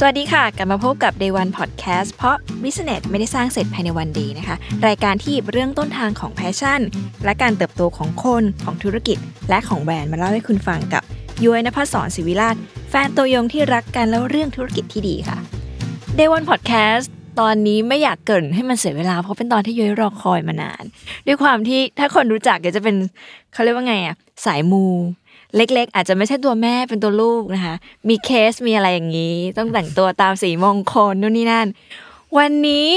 สวัสดีค่ะ กลับมาพบกับ Day One Podcast เพราะ Business ไม่ได้สร้างเสร็จภายในวันเดียวนะคะ รายการที่หยิบเรื่องต้นทางของแพชชั่น และการเติบโตของคนของธุรกิจ และของแบรนด์มาเล่าให้คุณฟังกับย้อยนภศรศิวิราชแฟนตัวยงที่รักกันแล้วเรื่องธุรกิจที่ดีค่ะ Day One Podcast ตอนนี้ไม่อยากเกินให้มันเสียเวลา เพราะเป็นตอนที่ย้อยรอคอยมานาน ด้วยความที่ถ้าคนรู้จักก็จะเป็นเขาเรียกว่าไงอะสายมู เล็กๆ อาจจะไม่ใช่ตัวแม่เป็นตัวลูกนะคะ มีเคสมีอะไรอย่างนี้ ต้องแต่งตัวตามสีมงคลนู่นนี่นั่น วันนี้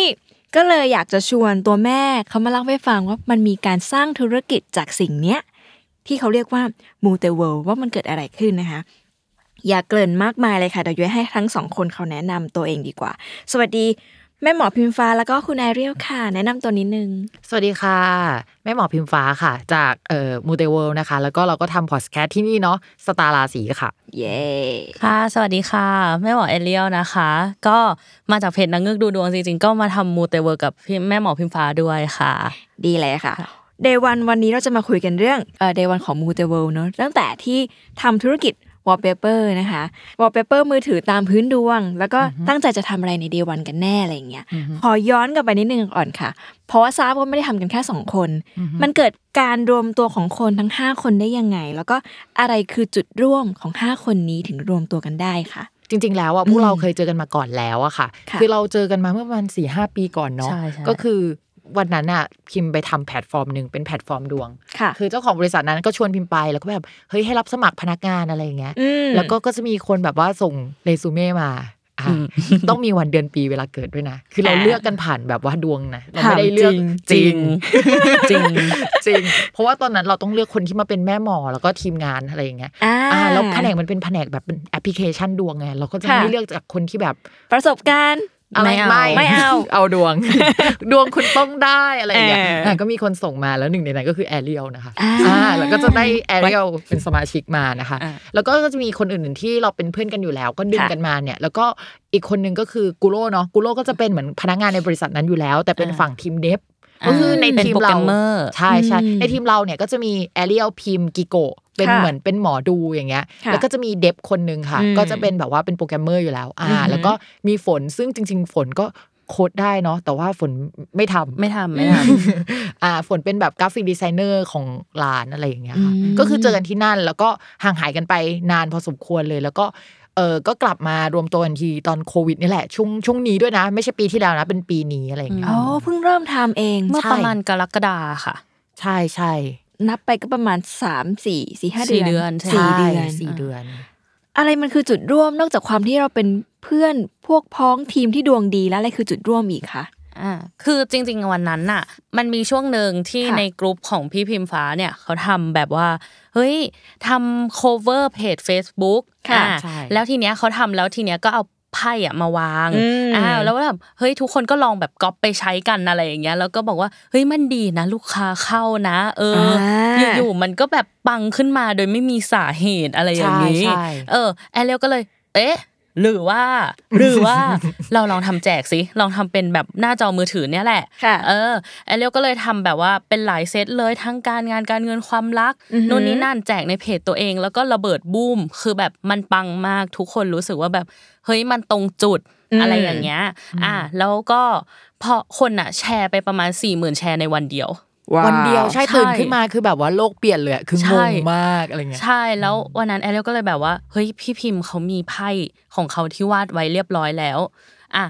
ก็เลยอยากจะชวนตัวแม่เขามาเล่าให้ฟังว่ามันมีการสร้างธุรกิจจากสิ่งเนี้ยที่เขาเรียกว่ามูเตเวิร์ลว่ามันเกิดอะไรขึ้นนะคะ อย่าเกริ่นมากมายเลยค่ะเดี๋ยวย้ยให้ทั้งสองคนเขาแนะนำตัวเองดีกว่า สวัสดี แม่หมอพิมฟ้าแล้วก็คุณแอเรียลค่ะ แนะนำตัวนิดนึง สวัสดีค่ะ แม่หมอพิมฟ้าค่ะ จากเอ่อมูเตเวิร์ลนะคะ แล้วก็เราก็ทำพอดแคสต์ที่นี่เนาะสตาร์ราศีค่ะ เย้ค่ะ สวัสดีค่ะ แม่หมอแอเรียลนะคะ ก็มาจากเพจนังเงือกดูดวงจริงๆ ก็มาทำมูเตเวิร์ลกับพี่แม่หมอพิมฟ้าด้วยค่ะ ดีเลยค่ะ Day One วันนี้เราจะมาคุยกันเรื่องเอ่อ Day One ของ m o o t e w o r l d เนอะตั้งแต่ที่ทำธุรกิจ wallpaper นะคะ wallpaper มือถือตามพื้นดวง แล้วก็ตั้งใจจะทำอะไรใน Day One กันแน่อะไรอย่างเงี้ยขอย้อนกลับไปนิดนึงก่อนค่ะ เพราะว่าทราบว่าไม่ได้ทำกันแค่สองคน มันเกิดการรวมตัวของคนทั้ง 5 คนได้ยังไง แล้วก็อะไรคือจุดร่วมของ 5 คนนี้ถึงรวมตัวกันได้ค่ะจริง ๆ แล้วอะพวกเราเคยเจอกันมาก่อนแล้วอะค่ะค่ะคือเราเจอกันมาเมื่อประมาณสี่ห้าปีก่อนเนาะใช่ใช่ก็คือ วันนั้นอะพิมไปทำแพลตฟอร์มหนึ่งเป็นแพลตฟอร์มดวงค่ะคือเจ้าของบริษัทนั้นก็ชวนพิมไปแล้วก็แบบเฮ้ยให้รับสมัครพนักงานอะไรอย่างเงี้ยอืมแล้วก็ก็จะมีคนแบบว่าส่งเรซูเม่มาอะต้องมีวันเดือนปีเวลาเกิดด้วยนะ คือเราอ่าเลือกกันผ่านแบบว่าดวงนะเราไม่ได้เลือกถามจจริริงงจริงจริง เพราะว่าตอนนั้นเราต้องเลือกคนที่มาเป็นแม่หมอแล้วก็ทีมงานอะไรอย่างเงี้ยอ่าอ่าแล้วแผนกมันเป็นแผนกแบบเป็นแอปพลิเคชันดวงไงเราก็จะค่ะไม่เลือกจากคนที่แบบประสบการณ์ อะไรไม่เอาไม่เอาเอาดวง ดวงคุณต้องได้อะไรอย่างเงี้ยเอออ่อะก็มีคนส่งมาแล้วหนึ่งในนั้นก็คือแอเรียลนะคะอ่าอ่าแล้วก็จะได้แอเรียลเป็นสมาชิกมานะคะอ่าแล้วก็จะมีคนอื่นๆที่เราเป็นเพื่อนกันอยู่แล้ว ก็ดึงค่ะกันมาเนี่ย แล้วก็อีกคนนึงก็คือกูโร่เนาะกูโร่ก็จะเป็นเหมือนพนักงานในบริษัทนั้นอยู่แล้ว แต่เป็นฝั่งทีม dev ก็คือในเป็นทีมโปรแกเรารมเมอร์ใช่ใช่อืมในทีมเราเนี่ยก็จะมีแอเรียลพิมกิโกเป็นค่ะเหมือนเป็นหมอดูอย่างเงี้ยค่ะแล้วก็จะมี dev คนหนึ่งค่ะอืมก็จะเป็นแบบว่าเป็นโปรแกรมเมอร์อยู่แล้ว อ่าอือหือแล้วก็มีฝนซึ่งจริง ๆ ฝนก็โค้ดได้เนาะแต่ว่าฝนไม่ทำไม่ทำไม่ทอ่าฝนเป็นแบบ graphic designer ของร้านอะไรอย่างเงี้ยค่ะอืมก็คือเจอกันที่นั่นแล้วก็ห่างหายกันไปนานพอสมควรเลยแล้วก็เออก็กลับมารวมตัวกันทีตอนโควิดนี่แหละช่วงช่วงนี้ด้วยนะ ไม่ใช่ปีที่แล้วนะ เป็นปีนี้อะไรอย่างเงี้ยอ๋อเพิ่งเริ่มทำเองำเมื่อใช่ประมาณกรกฎาค่ะ ใช่ใช่นับไปก็ประมาณสามสี่สี่ห้าสี่เดือนเดือนใช่สี่เดือนใช่สี่เดือน อะไรมันคือจุดร่วมนอกจากความที่เราเป็นเพื่อนพวกพ้องทีมที่ดวงดีแล้วอะไรคือจุดร่วมอีกคะ อ่าคือจริง ๆ วันนั้นน่ะ มันมีช่วงหนึ่งที่ค่ะในกลุ่มของพี่พิมฟ้าเนี่ยเขาทำแบบว่า เฮ้ยทำ cover เพจ Facebook ค่ะอ่าใช่แล้วทีเนี้ยเขาทำแล้วทีเนี้ยก็เอาไพ่อะมาวางอืมอ่าแล้วแบบเฮ้ยทุกคนก็ลองแบบก๊อปไปใช้กันอะไรอย่างเงี้ยแล้วก็บอกว่าเฮ้ยมันดีนะลูกค้าเข้านะ เอออาอยู่ๆมันก็แบบปังขึ้นมาโดยไม่มีสาเหตุอะไรอย่างนี้ใช่ใช่เออแอเรียลก็เลย เอ๊ะ หรือว่า หรือว่าเราลองทำแจกสิลองทำเป็นแบบหน้าจอมือถือเนี่ยแหละค่ะเออแอเรียลก็เลยทำแบบว่าเป็นหลายเซตเลยทั้งการงานการเงินความรักอือหือนู่นนี่นั่นแจกในเพจตัวเอง แล้วก็ระเบิดบูมคือแบบมันปังมากทุกคนรู้สึกว่าแบบเฮ้ยมันตรงจุดอะไรอย่างเงี้ย อะแล้วก็พอคนอะ แชร์ไปประมาณสี่หมื่นแชร์ในวันเดียว วันเดียวใช่ใช่ตื่นขึ้นมาคือแบบว่าโลกเปลี่ยนเลยอะคืองงมากใช่อะไรเงี้ยใช่แล้ววันนั้นแอเรียลก็เลยแบบว่าเฮ้ยพี่พิมพ์เขามีไพ่ของเขาที่วาดไว้เรียบร้อยแล้วอะ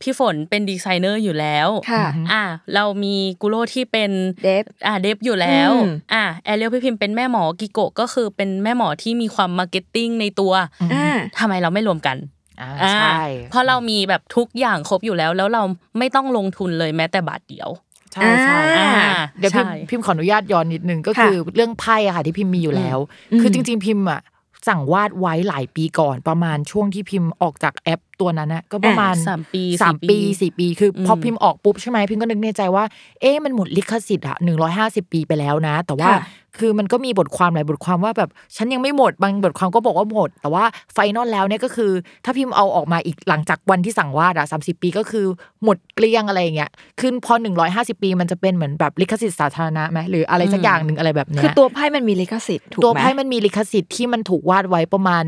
พี่ฝนเป็นดีไซเนอร์อยู่แล้วค่ะอะเรามีกุโรที่เป็น dev อะ dev อยู่แล้วอืมอะแอเรียลพี่พิมพ์เป็นแม่หมอกิโกก็คือเป็นแม่หมอที่มีความ marketing ในตัวอ่าทำไมเราไม่รวมกันอ่าอ่าใช่เพราะเรามีแบบทุกอย่างครบอยู่แล้ว แล้วเราไม่ต้องลงทุนเลยแม้แต่บาทเดียว ใช่ใช่อ่าเดี๋ยวพิมพ์ใช่พิมพ์ขออนุญาตย้อนนิดนึงก็ค่ะคือเรื่องไพ่อะค่ะที่พิมพ์มีอยู่แล้ว คือจริง ๆ พิมพ์อะสั่งวาดไว้หลายปีก่อนประมาณช่วงที่พิมพ์ออกจากแอปตัวนั้นนะก็ประมาณสามปีสามสี่ปีสี่ปี คืออมพอพิมพ์ออกปุ๊บใช่ไหมพิมพ์ก็นึกในใจว่า เอ๊ะมันหมดลิขสิทธิ์อะหนึ่งร้อยห้าสิบปีไปแล้วนะ แต่ว่า ค่ะคือมันก็มีบทความหลายบทความว่าแบบฉันยังไม่หมดบางบทความก็บอกว่าหมด แต่ว่าไฟนอลแล้วเนี่ยก็คือ ถ้าพิมพ์เอาออกมาอีกหลังจากวันที่สั่งวาดอะสามสิบปีก็คือหมดเกลี้ยงอะไรอย่างเงี้ยคือพอหนึ่งร้อยห้าสิบปี มันจะเป็นเหมือนแบบลิขสิทธิ์สาธารณะไหมหรืออะไรสักอย่างหนึ่งอะไรแบบเนี้ยคือตัวไพ่มันมีลิขสิทธิ์ถูกไหมตัวไพ่มันมีลิขสิทธิ์ที่มันถูกวาดไว้ประมาณ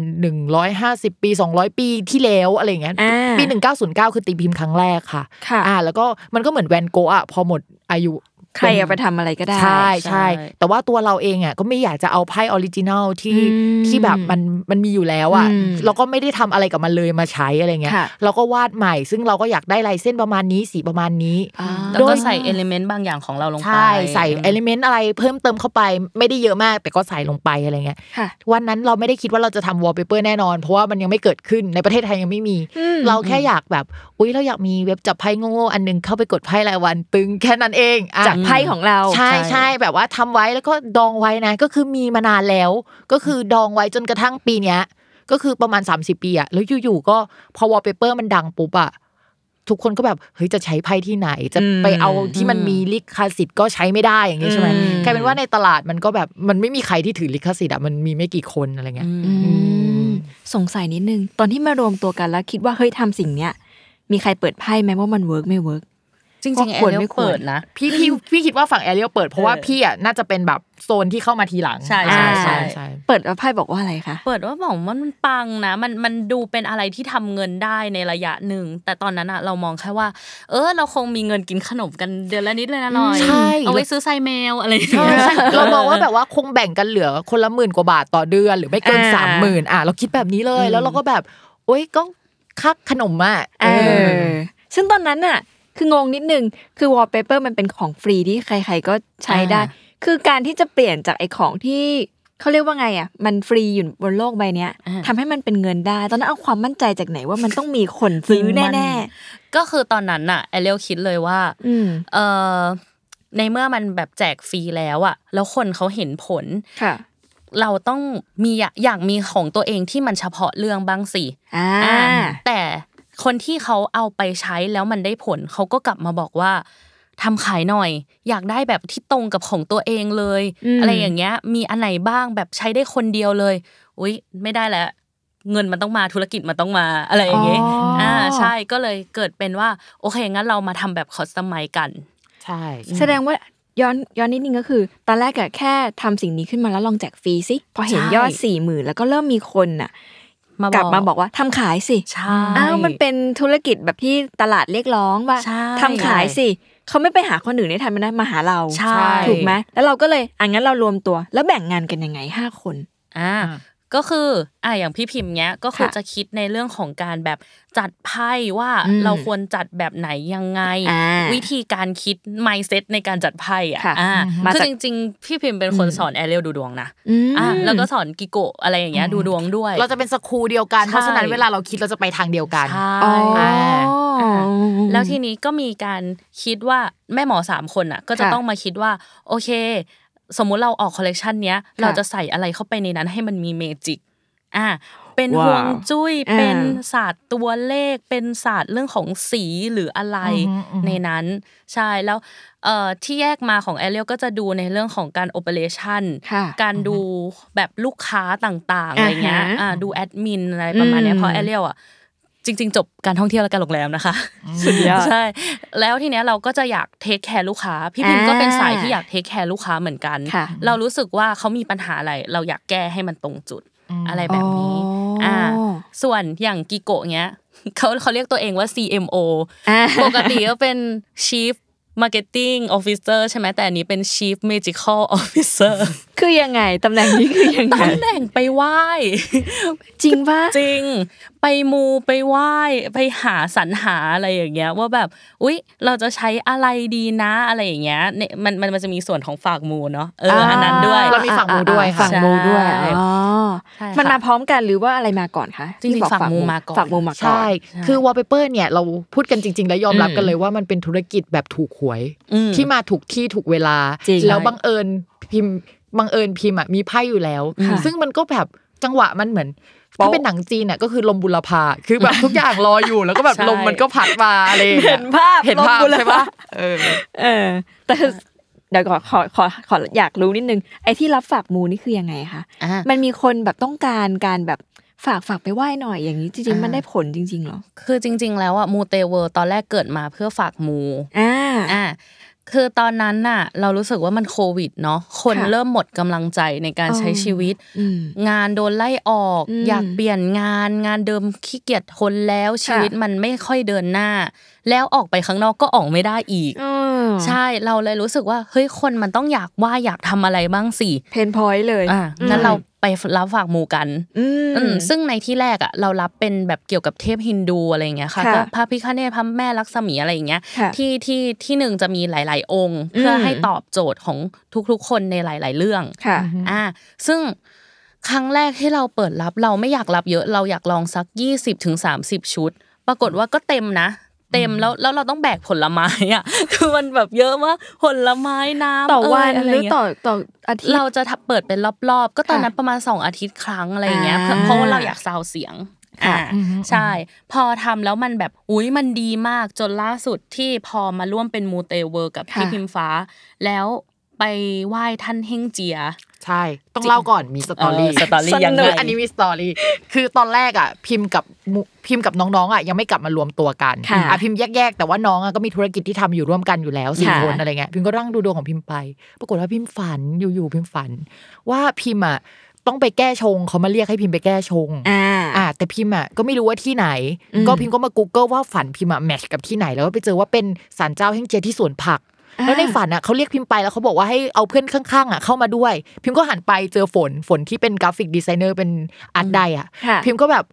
150ปี200ปีที่แล้วอะไรอย่างเงี้ยอ่าปี1909คือตีพิมพ์ครั้งแรกค่ะค่ะอ่า แล้วก็มันก็เหมือนแวนโก๊ะอะพอหมดอายุ ใครเอาไปทำอะไรก็ได้ใช่ใช่ใช่ แต่ว่าตัวเราเองอะก็ไม่อยากจะเอาไพ่ original ที่อืมที่แบบมันมันมีอยู่แล้วอะอืมเราก็ไม่ได้ทำอะไรกับมันเลยมาใช้อะไรเงี้ยค่ะเราก็วาดใหม่ ซึ่งเราก็อยากได้ลายเส้นประมาณนี้สีประมาณนี้อ่าแล้วโดก็ยใส่ element บางอย่างของเราลงไปใช่ใส่ element อะไรเพิ่มเติมเข้าไปไม่ได้เยอะมาก แต่ก็ใส่ลงไปอะไรเงี้ยค่ะวันนั้นเราไม่ได้คิดว่าเราจะทำวอลเปเปอร์แน่นอน เพราะว่ามันยังไม่เกิดขึ้นในประเทศไทยยังไม่มีอืมเราแค่อยากแบบ อุ้ยเราอยากมีเว็บจับไพ่โง่ๆอันหนึ่งเข้าไปกดไพ่รายวันตึงแค่นั้นเองอะจากไพ่ของเรา ใช่ใช่แบบว่าทำไว้แล้วก็ดองไว้นะ ก็คือมีมานานแล้ว ก็คือดองไว้จนกระทั่งปีเนี้ย ก็คือประมาณ 30 ปีอะแล้วอยู่ๆก็พอวอลเปเปอร์มันดังปุ๊บอะทุกคนก็แบบเฮ้ยจะใช้ไพ่ที่ไหน จะไปเอาที่มันมีลิขสิทธิ์ก็ใช้ไม่ได้อย่างงี้ใช่ไหมอืมกลายเป็นว่าในตลาดมันก็แบบมันไม่มีใครที่ถือลิขสิทธิ์อะมันมีไม่กี่คนอะไรเงี้ยอืมสงสัยนิดนึง ตอนที่มารวมตัวกันแล้วคิดว่าเฮ้ยทำสิ่งเนี้ยมีใครเปิดไพ่ไหมว่ามัน work ไม่ work จริงๆว่าแอควรเรียลว่าควรไม่ควรเปิดนะพี่พี่พี่คิดว่าฝั่งแอเรียลเปิดเพราะว่าเออพี่อะน่าจะเป็นแบบโซนที่เข้ามาทีหลังใช่ใช่ใช่ใช่เปิดแล้วไพ่บอกว่าอะไรคะเปิดว่าบอกว่ามันปังนะ มันมันดูเป็นอะไรที่ทำเงินได้ในระยะหนึ่งแต่ตอนนั้นอะเรามองแค่ว่า เออ เราคงมีเงินกินขนมกันเดือนละนิดเลยนะหน่อยใช่เอาไว้ซื้อไซเมลอะไรอย่างเงี้ยใช่ใช่เรามองว่าแบบว่าคงแบ่งกันเหลือคนละหมื่นกว่าบาทต่อเดือนหรือไม่เกินอ่าสามหมื่นอะเราคิดแบบนี้เลยแล้วเราก็แบบโอ๊ยก็ค่าขนมอะเออซึ่งตอนนั้นน่ะ คืองงนิดนึงคือวอลเปเปอร์มันเป็นของฟรีที่ใคร ๆ ก็ใช้ได้อ่าคือการที่จะเปลี่ยนจากไอ้ของที่เขาเรียกว่าไงอะ มันฟรีอยู่บนโลกใบเนี้ยทำให้มันเป็นเงินได้ ตอนนั้นเอาความมั่นใจจากไหนว่ามันต้องมีคนซื้อแน่ก็คือตอนนั้นน่ะแอเรียลคิดเลยว่าๆอืมเออในเมื่อมันแบบแจกฟรีแล้วอะแล้วคนเขาเห็นผลค่ะเราต้องมีอยากอยากมีของตัวเองที่มันเฉพาะเรื่องบ้างสิ อ่าอ่าแต่ คนที่เขาเอาไปใช้แล้วมันได้ผลเขาก็กลับมาบอกว่าทำขายหน่อย อยากได้แบบที่ตรงกับของตัวเองเลยอืมอะไรอย่างเงี้ย มีอันไหนบ้างแบบใช้ได้คนเดียวเลยอุ้ยไม่ได้แล้วเงินมันต้องมาธุรกิจมันต้องมาอะไรอย่างเงี้ยอ๋ออ่อ่าใช่ก็เลยเกิดเป็นว่า โอเคงั้นเรามาทำแบบคอสตอมไมกัน ใช่ แสดงว่าย้อนย้อนนิดนึงก็คือ ตอนแรกอะแค่ทำสิ่งนี้ขึ้นมาแล้วลองแจกฟรีสิพอเห็นใช่ยอดสี่หมื่นแล้วก็เริ่มมีคนน่ะมา กลับมาบอกว่าทำขายสิใช่อ้าวมันเป็นธุรกิจแบบที่ตลาดเรียกร้องว่าใช่ทำขายสิเขาไม่ไปหาคนอื่นได้ทันมันนะมาหาเราใช่ถูกไหมแล้วเราก็เลยอะงั้นเรารวมตัว แล้วแบ่งงานกันยังไงห้าคนอ่า ก็คืออ่าอย่างพี่พิมพ์เนี้ยก็คือค่ะจะคิดในเรื่องของการแบบจัดไพ่ว่าอืมเราควรจัดแบบไหนยังไงอ่าวิธีการคิด mindset ในการจัดไพ่อะค่ะอ่ามาคือจากจริงๆ พี่พิมพ์เป็นคนสอนแอเรียลดูดวงนะอืมอ่าแล้วก็สอนกิโกะอะไรอย่างเงี้ยดูดวงด้วย เราจะเป็นสครูเดียวกันใช่เพราะฉะนั้นเวลาเราคิดเราจะไปทางเดียวกันใช่อ๋ออ่าอ่าแล้วทีนี้ก็มีการคิดว่าแม่หมอสามคนอะ ก็จะค่ะต้องมาคิดว่า โอเค สมมุติเราออกคอลเลกชันเนี้ยเราจะใส่อะไรเข้าไปในนั้นให้มันมี magic อ่าเป็นว้าวห่วงจุ้ยอ่าเป็นศาสตร์ตัวเลขเป็นศาสตร์เรื่องของสีหรืออะไรอือฮึอือฮึในนั้นใช่แล้วเอ่อที่แยกมาของแอเรียลก็จะดูในเรื่องของการ operation ค่ะการดูแบบลูกค้าต่างๆอะไรเงี้ยอ่าฮะอ่าดูแอดมินอะไรประมาณเนี้ยอืมเพราะแอเรียลอะ จริง ๆ จบการท่องเที่ยวและการโรงแรมนะคะสุดยอดใช่แล้วทีเนี้ยเราก็จะอยาก take care ลูกค้า พี่พิมอ่าก็เป็นสายที่อยาก take care ลูกค้าเหมือนกันค่ะเรารู้สึกว่าเขามีปัญหาอะไร เราอยากแก้ให้มันตรงจุดอะไรแบบนี้อ๋ออ่อ่าส่วนอย่างกิโกะเงี้ยเขาเขาเรียกตัวเองว่า CMO อ่าปกติก็เป็น Chief Marketing Officer ใช่ไหมแต่อันนี้เป็น Chief Magical Officer คือยังไงตำแหน่งนี้คือยังไงตำแหน่งไปไหว้จริงปะจริง ไปมูไปไหว้ไปหาสรรหาอะไรอย่างเงี้ย ว่าแบบอุ๊ย เราจะใช้อะไรดีนะอะไรอย่างเงี้ยเนี่ยมันมันมันจะมีส่วนของฝากมูเนาะเอออันนั้นด้วยเรามีฝั่งมูด้วยค่ะฝั่งมูด้วยใช่อ๋อใช่ค่ะมันมาพร้อมกันหรือว่าอะไรมาก่อนคะจริงๆที่บอกฝั่งมูมาก่อนฝั่งมูมาก่อนใช่คือ wallpaper เนี่ยเราพูดกันจริง ๆ แล้วยอมรับกันเลยว่ามันเป็นธุรกิจแบบถูกหวยอืมที่มาถูกที่ถูกเวลาจริงแล้วบังเอิญพิมพ์ บังเอิญพิมพ์อะมีไพ่อยู่แล้วค่ะซึ่งมันก็แบบจังหวะมันเหมือนโป๊ะถ้าเป็นหนังจีนเนี่ยก็คือลมบุรพาคือแบบทุกอย่างรออยู่แล้วก็แบบใช่ลมมันก็พัดมาอะไรอย่างงี้ยเห็นภาพเห็นภาพลมบุรพาใช่ปะเออเออ แต่เดี๋ยวก่อนขอขอขออยากรู้นิดนึงไอ้ที่รับฝากมูนี่คือยังไงคะอ่ามันมีคนแบบต้องการการแบบฝากฝากไปไหว้หน่อยอย่างนี้จริงๆอ่ามัมันได้ผลจริงๆเหรอคือจริง ๆ แล้วอะมูเตเวิร์ลตอนแรกเกิดมาเพื่อฝากมูอ่าอ่า คือตอนนั้นน่ะ เรารู้สึกว่ามันโควิดเนาะคนค่ะเริ่มหมดกำลังใจในการใช้อ๋อชีวิตอืมงานโดนไล่ออกอืมอยากเปลี่ยนงานงานเดิมขี้เกียจทนแล้วชีวิตมันไม่ค่อยเดินหน้า แล้วออกไปข้างนอกก็ออกไม่ได้อีกอืม ใช่เราเลยรู้สึกว่าเฮ้ยคนมันต้องอยากว่าอยากทำอะไรบ้างสิเพนพอยต์เลยอะงั้นเราไปรับฝากหมูกันอืมอืมซึ่งในที่แรกอะเรารับเป็นแบบเกี่ยวกับเทพฮินดูอะไรอย่างเงี้ยค่ะค่ะก็พระพิฆเนศพระแม่ลักษมีอะไรอย่างเงี้ยค่ะที่ที่ที่หนึ่งจะมีหลาย ๆ องค์ เพื่อให้ตอบโจทย์ของทุกๆ คนในหลาย ๆ เรื่องค่ะอ่าซึ่งครั้งแรกที่เราเปิดรับเราไม่อยากรับเยอะเราอยากลองสักยี่สิบถึงสามสิบชุด ปรากฏว่าก็เต็มนะ เต็มแล้วแล้วเราต้องแบกผลไม้อะคือมันแบบเยอะมากผลไม้น้ำต่อวันเยอะหรือต่อต่ออาทิตย์เราจะทับเปิดเป็นรอบๆ ก็ตอนค่ะนั้นประมาณสองอาทิตย์ครั้งอะไรอย่างเงี้ยอ่าเพราะว่าเราอยากซาวเสียงค่ะอ่าใช่ พอทำแล้วมันแบบอุ้ยมันดีมากจนล่าสุดที่พอมาร่วมเป็นมูเตเวิร์ลกับพี่ค่ะพิมฟ้า แล้วไปไหว้ท่านเฮงเจีย ใช่ ต้องเล่าก่อนมี story เออ story ยังไงคืออันนี้มี story คือตอนแรกอะ พิมพ์กับมุพิมพ์กับน้องๆอะยังไม่กลับมารวมตัวกันค่ะอะพิมพ์แยกๆแต่ว่าน้องอะก็มีธุรกิจที่ทำอยู่ร่วมกันอยู่แล้วสี่ค่ะคนอะไรเงี้ยพิมพ์ก็นั่งดูดวงของพิมพ์ไป ปรากฏว่าพิมพ์ฝันอยู่ๆพิมพ์ฝัน ว่าพิมพ์อะต้องไปแก้ชงเขามาเรียกให้พิมพ์ไปแก้ชงอ่าอะแต่พิมพ์อะก็ไม่รู้ว่าที่ไหนอืมก็พิมพ์ก็มา Google ว่าฝันพิมพ์อะ match กับที่ไหนแล้วก็ไปเจอว่าเป็นศาลเจ้าเฮงเจียที่สวนผัก แล้วในฝันอะเขาเรียกพิมพ์ไปแล้วเขาบอกว่าให้เอาเพื่อนข้างๆอะเข้ามาด้วย พิมพ์ก็หันไปเจอฝนฝนที่เป็น graphic designer เป็น art di อะค่ะพิมพ์ก็แบบ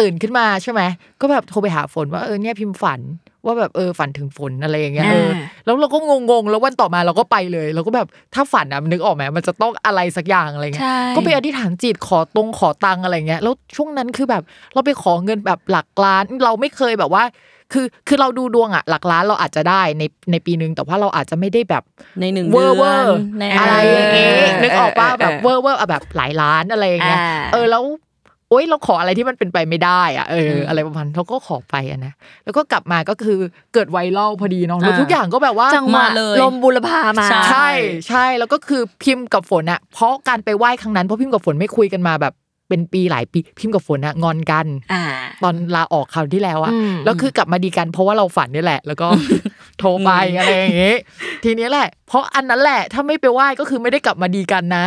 ตื่นขึ้นมาใช่ไหมก็แบบโทรไปหาฝนว่าเออเนี่ยพิมพ์ฝันว่าแบบเออฝันถึงฝนอะไรอย่างเงี้ยเอออ่าแล้วเราก็งงๆแล้ววันต่อมาเราก็ไปเลย เราก็แบบถ้าฝันอะนึกออกไหมมันจะต้องอะไรสักอย่างอะไรเงี้ยใช่ก็ไปอธิษฐานจิตขอตรงขอตังอะไรเงี้ยแล้วช่วงนั้นคือแบบเราไปขอเงินแบบหลักล้าน เราไม่เคยแบบว่า คือคือเราดูดวงอะหลักล้านเราอาจจะได้ในในปีนึง แต่ว่าเราอาจจะไม่ได้แบบในหนึ่งเดือนเวอร์เวอร์ในอะไรอย่างเงี้ยเออนึกออกป่ะเออแบบเออเวอร์เวอร์อะแบบหลายล้านอะไรอย่างเงี้ยอ่าเออแล้วโอ๊ยเราขออะไรที่มันเป็นไปไม่ได้อะเออออะไรประมาณนั้นเราก็ขอไปอะนะแล้วก็กลับมาก็คือเกิด viral พอดีเนาะแล้วอ่าทุกอย่างก็แบบว่าจังหวะมาเลยลมบุรพามาใช่ใช่ใช่แล้วก็คือพิมพ์กับฝนอะเพราะการไปไหว้ครั้งนั้นเพราะพิมพ์กับฝนไม่คุยกันมาแบบ เป็นปีหลายปีพิมพ์กับฝนอะงอนกันอ่าตอนลาออกคราวที่แล้วอะอืมแล้วคือกลับมาดีกันเพราะว่าเราฝันนี่แหละ แล้วก็โทรไปอะไรอย่างงี้ทีนี้แหละ เพราะอันนั้นแหละถ้าไม่ไปไหว้ก็คือไม่ได้กลับมาดีกันนะ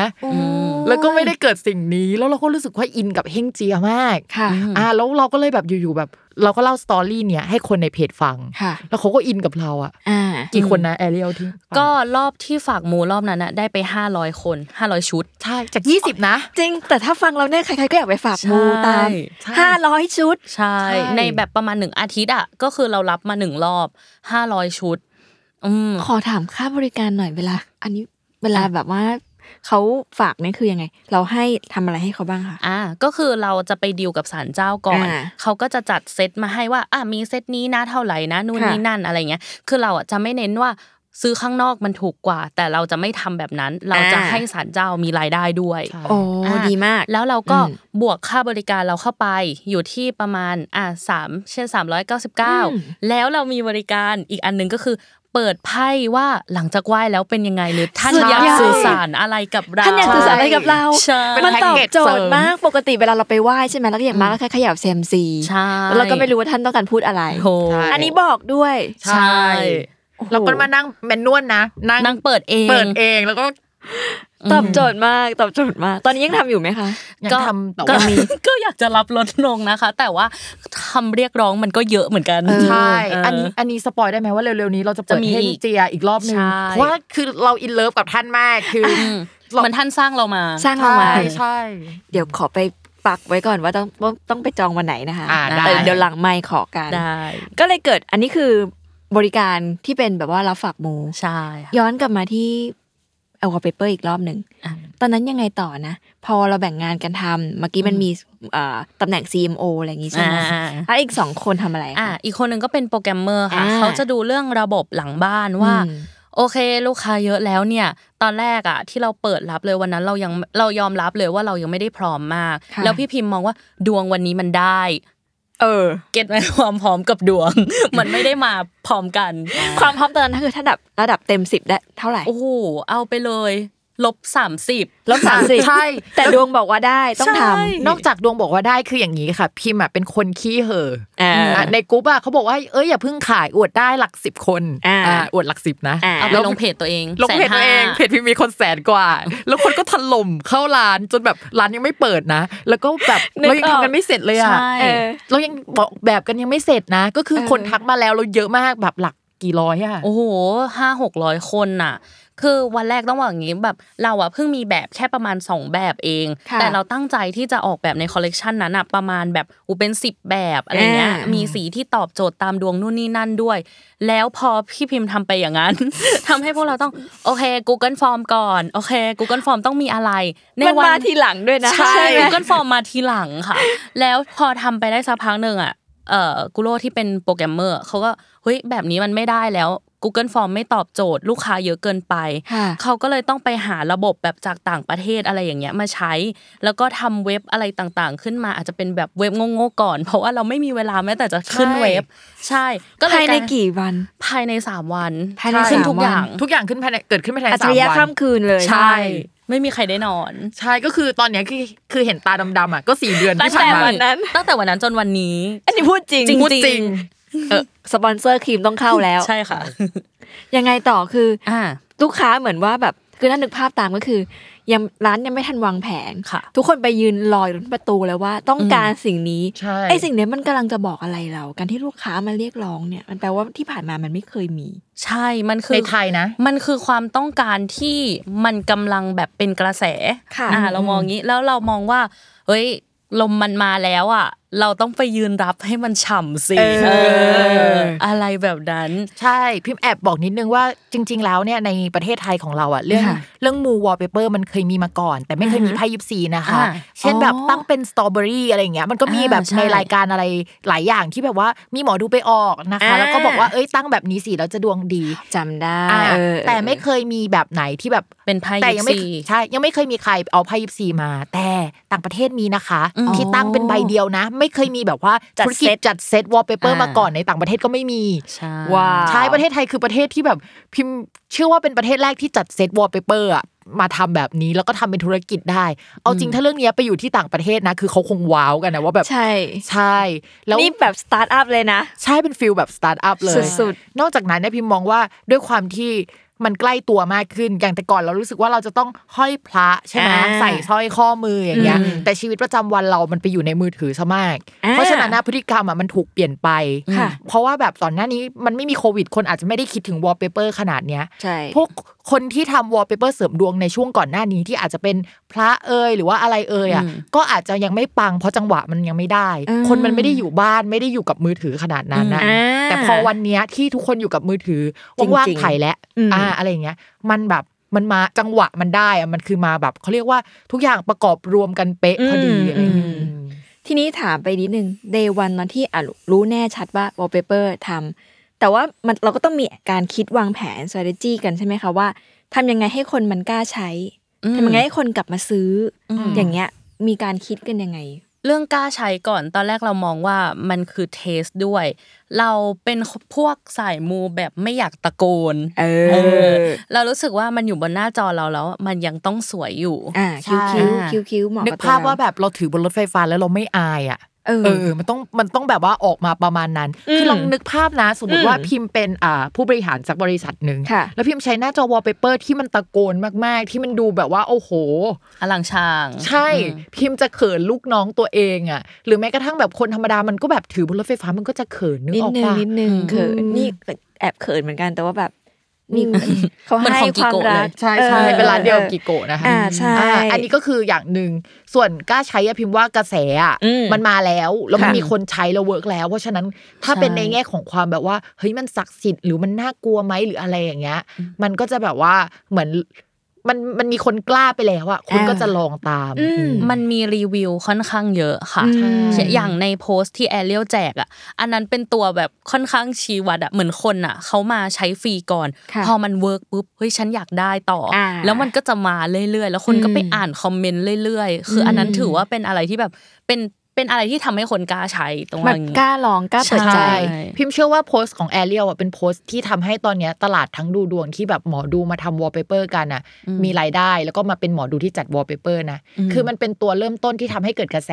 แล้วก็ไม่ได้เกิดสิ่งนี้ แล้วเราก็รู้สึกว่าอินกับเฮงเจียมากค่ะอ่าแล้วเราก็เลยแบบอยู่ๆแบบ เราก็เล่า story เนี่ยให้คนในเพจฟังค่ะแล้วเขาก็อินกับเราอะอ่ากี่คนนะแอเรียลที่ฟังก็รอบที่ฝากมูรอบนั้นนะได้ไปห้าร้อยคนห้าร้อยชุด ใช่ จาก 20 นะ จริง แต่ถ้าฟังเราเนี่ยใครๆก็อยากไปฝากมูตามใช่ห้าร้อยชุดใช่ใช่ ในแบบประมาณหนึ่งอาทิตย์อะ ก็คือเรารับมาหนึ่งรอบห้าร้อยชุด อืมขอถามค่าบริการหน่อยเวลา อันนี้เวลาแบบว่า เขาฝากเนี่ยคือยังไง เราให้ทำอะไรให้เขาบ้างคะอ่าก็คือเราจะไปดีลกับศาลเจ้าก่อนอ่าเขาก็จะจัดเซตมาให้ว่าอ่ามีเซตนี้นะเท่าไหร่นะนู่นค่ะนี่นั่นอะไรเงี้ยคือเราอะจะไม่เน้นว่าซื้อข้างนอกมันถูกกว่า แต่เราจะไม่ทำแบบนั้น เราจะอ่าให้ศาลเจ้ามีรายได้ด้วยใช่โอ้อะดีมาก แล้วเราก็อืมบวกค่าบริการเราเข้าไปอยู่ที่ประมาณอ่าสามเช่นอืม399แล้วเรามีบริการอีกอันหนึงก็คือ เปิดไพ่ว่าหลังจากไหว้แล้วเป็นยังไงหรือท่านสุดอยากยอดสื่อสารอะไรกับเราท่านอยากสื่อสารอะไรกับเราใช่เป็นมันแพ็กตอบเกจโจเสริทย์มมากปกติเวลาเราไปไหว้ใช่ไหมแล้วก็อย่างมากก็แค่ขยับเซมซีใช่แล้วเราก็ไม่รู้ว่าท่านต้องการพูดอะไรโหใช่อันนี้บอกด้วยใช่แล้วก็มานั่งแมนนวลนะนั่งนั่งเปิดเองเปิดเองแล้วก็ ตอบโจทย์มากตอบโจทย์มาก ตอนนี้ยังทำอยู่ไหมคะยังก็ทำแต่ก็ว่ามีก็อยากจะรับลดลงนะคะ แต่ว่าคำเรียกร้องมันก็เยอะเหมือนกันเออใช่เอออัอันนี้อันนี้ spoil ได้ไหมว่าเร็วๆนี้เราจะเปิดจะมีเฮงเจียอีกรอบหนึ่งใช่เพราะว่าคือเรา in love กับท่านมากคืออืมเราเหมือนท่านสร้างเรามาสร้างเราใช่มาใช่ เดี๋ยวขอไปปักไว้ก่อนว่าต้องต้องต้องไปจองวันไหนนะคะอ่าได้เออเดี๋ยวหลังไม่ขอกันได้ก็เลยเกิดอันนี้คือบริการที่เป็นแบบว่ารับฝากมูใช่ค่ะย้อนกลับมาที่ เอาวอลเปเปอร์อีกรอบหนึ่งอะตอนนั้นยังไงต่อนะ พอเราแบ่งงานกันทำเมื่อกี้มันมีเอ่อตำแหน่ง CMO อะไรอย่างงี้ใช่ไหมอ่าแล้วอีกสองคนทำอะไรอะคะอีกคนหนึ่งก็เป็นโปรแกรมเมอร์ค่ะอ่าเขาจะดูเรื่องระบบหลังบ้านว่าอืมโอเค ลูกค้าเยอะแล้วเนี่ย ตอนแรกอะที่เราเปิดรับเลยวันนั้นเรายังเรายอมรับเลยว่าเรายังไม่ได้พร้อมมากค่ะแล้วพี่พิมพ์มองว่าดวงวันนี้มันได้ เออ เก็ตไหมความพร้อมกับดวง มันไม่ได้มาพร้อมกัน ความพร้อมตอนนั้นคือถ้าดับระดับเต็มสิบได้เท่าไหร่ โอ้โหเอาไปเลย ลบสามสิบลบสามสิบใช่ แต่ดวงบอกว่าได้ต้องทใช่นอกจากดวงบอกว่าได้คืออย่างนี้ค่ะ พิมพ์อะเป็นคนขี้เห่อำอ่าอะในกรุ๊ปอะเขาบอกว่าเอ้ยอย่าเพิ่งขายอวดได้หลักสิบคนอ่าอ่าอวดหลักสิบนะอ่าเอาไปลงเพจตัวเองลงเพจตัวเอง150,000เพจพิมพ์มีคนแสนกว่า แล้วคนก็ถล่มเข้าร้านจนแบบร้านยังไม่เปิดนะ แล้วก็แบบนึกเรายังออกทำกันไม่เสร็จเลยอะใช่เออเรายังบอกแบบกันยังไม่เสร็จนะ ก็คือเออคนทักมาแล้วเราเยอะมากแบบหลักกี่ร้อยอะโอ้โหห้าหกร้อยคนน่ะ คือวันแรกต้องบอกอย่างนี้แบบเราอะเพิ่งมีแบบแค่ประมาณ 2 แบบเองค่ะแต่เราตั้งใจที่จะออกแบบในคอลเลกชันนั้นอะประมาณแบบอูเป็น 10 แบบอะไรเงี้ยอ่ามีมีสีที่ตอบโจทย์ตามดวงนู่นนี่นั่นด้วย แล้วพอพี่พิมพ์ทำไปอย่างนั้นทำให้พวกเราต้องโอเค Google Form ก่อนโอเค Google Form ต้องมีอะไร ในมันวัมาทีหลังด้วยนะใช่ไหม Google Form มาทีหลังค่ะ แล้วพอทำไปได้สักพักหนึ่งอะเอ่อกูโรที่เป็นโปรแกรมเมอร์เขาก็เฮ้ยแบบนี้มันไม่ได้แล้ว Google Form ไม่ตอบโจทย์ ลูกค้าเยอะเกินไปค่ะเขาก็เลยต้องไปหาระบบแบบจากต่างประเทศอะไรอย่างเงี้ยมาใช้ แล้วก็ทำเว็บอะไรต่างๆ ขึ้นมาอาจจะเป็นแบบเว็บโง่ๆก่อน เพราะว่าเราไม่มีเวลาแม้แต่จะขึ้นเว็บ ใช่ ก็เลยภายในกี่วัน ภายในสามวันภายในขึ้นสามทุกอย่างวันทุกอย่างขึ้นภายในเกิดขึ้นภายในอัจฉสามริยะวันข้ามคืนเลยใช่ไม่มีใครได้นอน ใช่ก็คือตอนเนี้ยคือคือเห็นตาดำๆอะก็สี่เดือนตั้ที่งผ่าแต่นมาวันนั้นตั้งแต่วันนั้นจนวันนี้ อันนี้พูดจริงจริงพูดจริง เออสปอนเซอร์ครีมต้องเข้าแล้ว ใช่ค่ะ ยังไงต่อคือ อ่า ลูกค้าเหมือนว่าแบบคือถ้านึกภาพตามก็คือ ยังร้านยังไม่ทันวางแผนค่ะ ทุกคนไปยืนรออยู่ที่ประตูแล้วว่า ต้องการสิ่งนี้ใช่ ไอ้สิ่งเนี้ยมันกำลังจะบอกอะไรเรา การที่ลูกค้ามาเรียกร้องเนี่ย มันแปลว่าที่ผ่านมามันไม่เคยมี ใช่มันคือในไทยนะ มันคือความต้องการที่มันกำลังแบบเป็นกระแสค่ะ อ่าเรามองงี้แล้วเรามองว่า เฮ้ยลมมันมาแล้วอะ เราต้องไปยืนรับให้มันฉ่ำสิเออเอออะไรแบบนั้น ใช่พิมพ์แอบบอกนิดนึงว่าจริง ๆ แล้วเนี่ยในประเทศไทยของเราอะเรื่องค่ะเรื่องมูวอลเปเปอร์มันเคยมีมาก่อน แต่ไม่เคยมีไพ่ยิปซีนะคะอ่าเช่นแบบอ๋อตั้งเป็นสตรอเบอรี่อะไรอย่างเงี้ยมันก็มีอ่าแบบใช่ในรายการอะไรหลายอย่างที่แบบว่ามีหมอดูไปออกนะคะอ่าแล้วก็บอกว่าเอ้ยตั้งแบบนี้สิแล้วจะดวงดีจำได้อ่าเออแต่ไม่เคยมีแบบไหนที่แบบเป็นไพ่แต่ยิยัปไม่ซีใช่ยังไม่เคยมีใครเอาไพ่ยิปซีมา แต่ต่างประเทศมีนะคะอืมที่ตั้งเป็นใบเดียวนะไม่เคยมีแบบว่าจัดธุรกิจเซตจัดเซตวอลเปเปอร์อ่ามมาก่อนในต่างประเทศก็ไม่มีใช่ wow ใช่ประเทศไทยคือประเทศที่แบบพิมพ์เชื่อว่าเป็นประเทศแรกที่จัดเซตวอลเปเปอร์อะมาทำแบบนี้แล้วก็ทำเป็นธุรกิจได้ เอาจริงถ้าเรื่องเนี้ยไปอยู่ที่ต่างประเทศนะ คือเขาคง wow กันนะว่าแบบใช่ใช่ แล้วนี่แบบสตาร์ทอัพเลยนะ ใช่เป็น feel แบบสตาร์ทอัพเลยสุดนอกจากนั้นเนี่ยพิมมองว่าด้วยความที่ มันใกล้ตัวมากขึ้น อย่างแต่ก่อนเรารู้สึกว่าเราจะต้องห้อยพระใช่ไหมอ่าใส่สร้อยข้อมืออย่างเงี้ยอืมแต่ชีวิตประจำวันเรามันไปอยู่ในมือถือซะมากอ่าเพราะฉะนั้นนะพฤติกรรมอะมันถูกเปลี่ยนไปค่ะเพราะว่าแบบก่อนหน้านี้มันไม่มีโควิด คนอาจจะไม่ได้คิดถึงวอลเปเปอร์ขนาดเนี้ยใช่พวก คนที่ทำวอลเปเปอร์เสริมดวงในช่วงก่อนหน้านี้ที่อาจจะเป็นพระเอยหรือว่าอะไรเอยอะอืมก็อาจจะยังไม่ปังเพราะจังหวะมันยังไม่ได้อืมคนมันไม่ได้อยู่บ้านไม่ได้อยู่กับมือถือขนาดนั้นนะอ่าแต่พอวันเนี้ยที่ทุกคนอยู่กับมือถือจริงๆว่างๆถ่ายแล้วอืมอ่าอะไรอย่างเงี้ย มันแบบมันมาจังหวะมันได้อะมันคือมาแบบเขาเรียกว่าทุกอย่างประกอบรวมกันเป๊ะพอดีอะไรอย่างเงี้ยทีนี้ถามไปนิดนึง day one ตอนที่อะรู้แน่ชัดว่า wallpaper ทำ แต่ว่ามันเราก็ต้องมีการคิดวางแผน strategy กันใช่ไหมคะว่าทำยังไงให้คนมันกล้าใช้อืมทำยังไงให้คนกลับมาซื้ออมอย่างเงี้ยมีการคิดกันยังไง เรื่องกล้าใช้ก่อนตอนแรกเรามองว่ามันคือเทสด้วย เราเป็นพวกสายมูแบบไม่อยากตะโกนเอเอออเรารู้สึกว่ามันอยู่บนหน้าจอเราแล้วมันยังต้องสวยอยู่อ่าใช่คิ้วคิ้วคิ้วคิ้วเหมาะนึกกับตัวภาพเรว่าแบบเราถือบนรถไฟฟ้าแล้วเราไม่อายอะ เออเออ มันต้องมันต้องแบบว่าออกมาประมาณนั้น คือลองนึกภาพนะ สมมติว่าพิมพ์เป็นอ่าผู้บริหารจากบริษัทหนึ่งค่ะแล้วพิมพ์ใช้หน้าจอวอลเปเปอร์ที่มันตะโกนมาก ๆ ที่มันดูแบบว่า โอ้โห อลังชาง ใช่ พิมพ์จะเขินลูกน้องตัวเองอะ หรือแม้กระทั่งแบบคนธรรมดามันก็แบบถือบนรถไฟฟ้ามันก็จะเขินนึกนิดออกนึงปะนิดนึงอืมเขินนี่แอบเขินเหมือนกันแต่ว่าแบบ นี่เขาเหมือนให้ของความกิโกะรักเลยใช่ใช่ออเป็นร้านเดียวออกิโกะนะคะอ่าใช่อ่าอันนี้ก็คืออย่างหนึ่งส่วนกล้าใช้อะพิมพ์ว่ากระแสอะอืมมันมาแล้วแล้วมันค่ะมีคนใช้แล้ว work แล้ว เพราะฉะนั้นถ้าใช่เป็นในแง่ของความแบบว่าเฮ้ยมันศักดิ์สิทธิ์หรือมันน่ากลัวไหมหรืออะไรอย่างเงี้ย มันก็จะแบบว่าเหมือน มันมันมีคนกล้าไปแล้วอะคุณอ่าก็จะลองตามอืมมันมีรีวิวค่อนข้างเยอะค่ะอืมอย่างในโพสต์ที่แอเรียลแจกอะอันนั้นเป็นตัวแบบค่อนข้างชี้วัดอะเหมือนคนอะเขามาใช้ฟรีก่อนค่ะพอมัน work ปุ๊บเฮ้ยฉันอยากได้ต่ออาแล้วมันก็จะมาเรื่อยๆ แล้วคนก็ไปอืมอ่านคอมเมนต์เรื่อยๆ คืออันนั้นถือว่าเป็นอะไรที่แบบเป็น เป็นอะไรที่ทำให้คนกล้าใช้ตรงแบบนี้กล้าลองกล้าเปิดใจใช่ใช่พิมพ์เชื่อว่าโพสต์ของแอเรียลอะเป็นโพสต์ที่ทำให้ตอนเนี้ยตลาดทั้งดูดวงที่แบบหมอดูมาทำวอลเปเปอร์กันอะ มีรายได้แล้วก็มาเป็นหมอดูที่จัดวอลเปเปอร์นะคือมันเป็นตัวเริ่มต้นที่ทำให้เกิดกระแส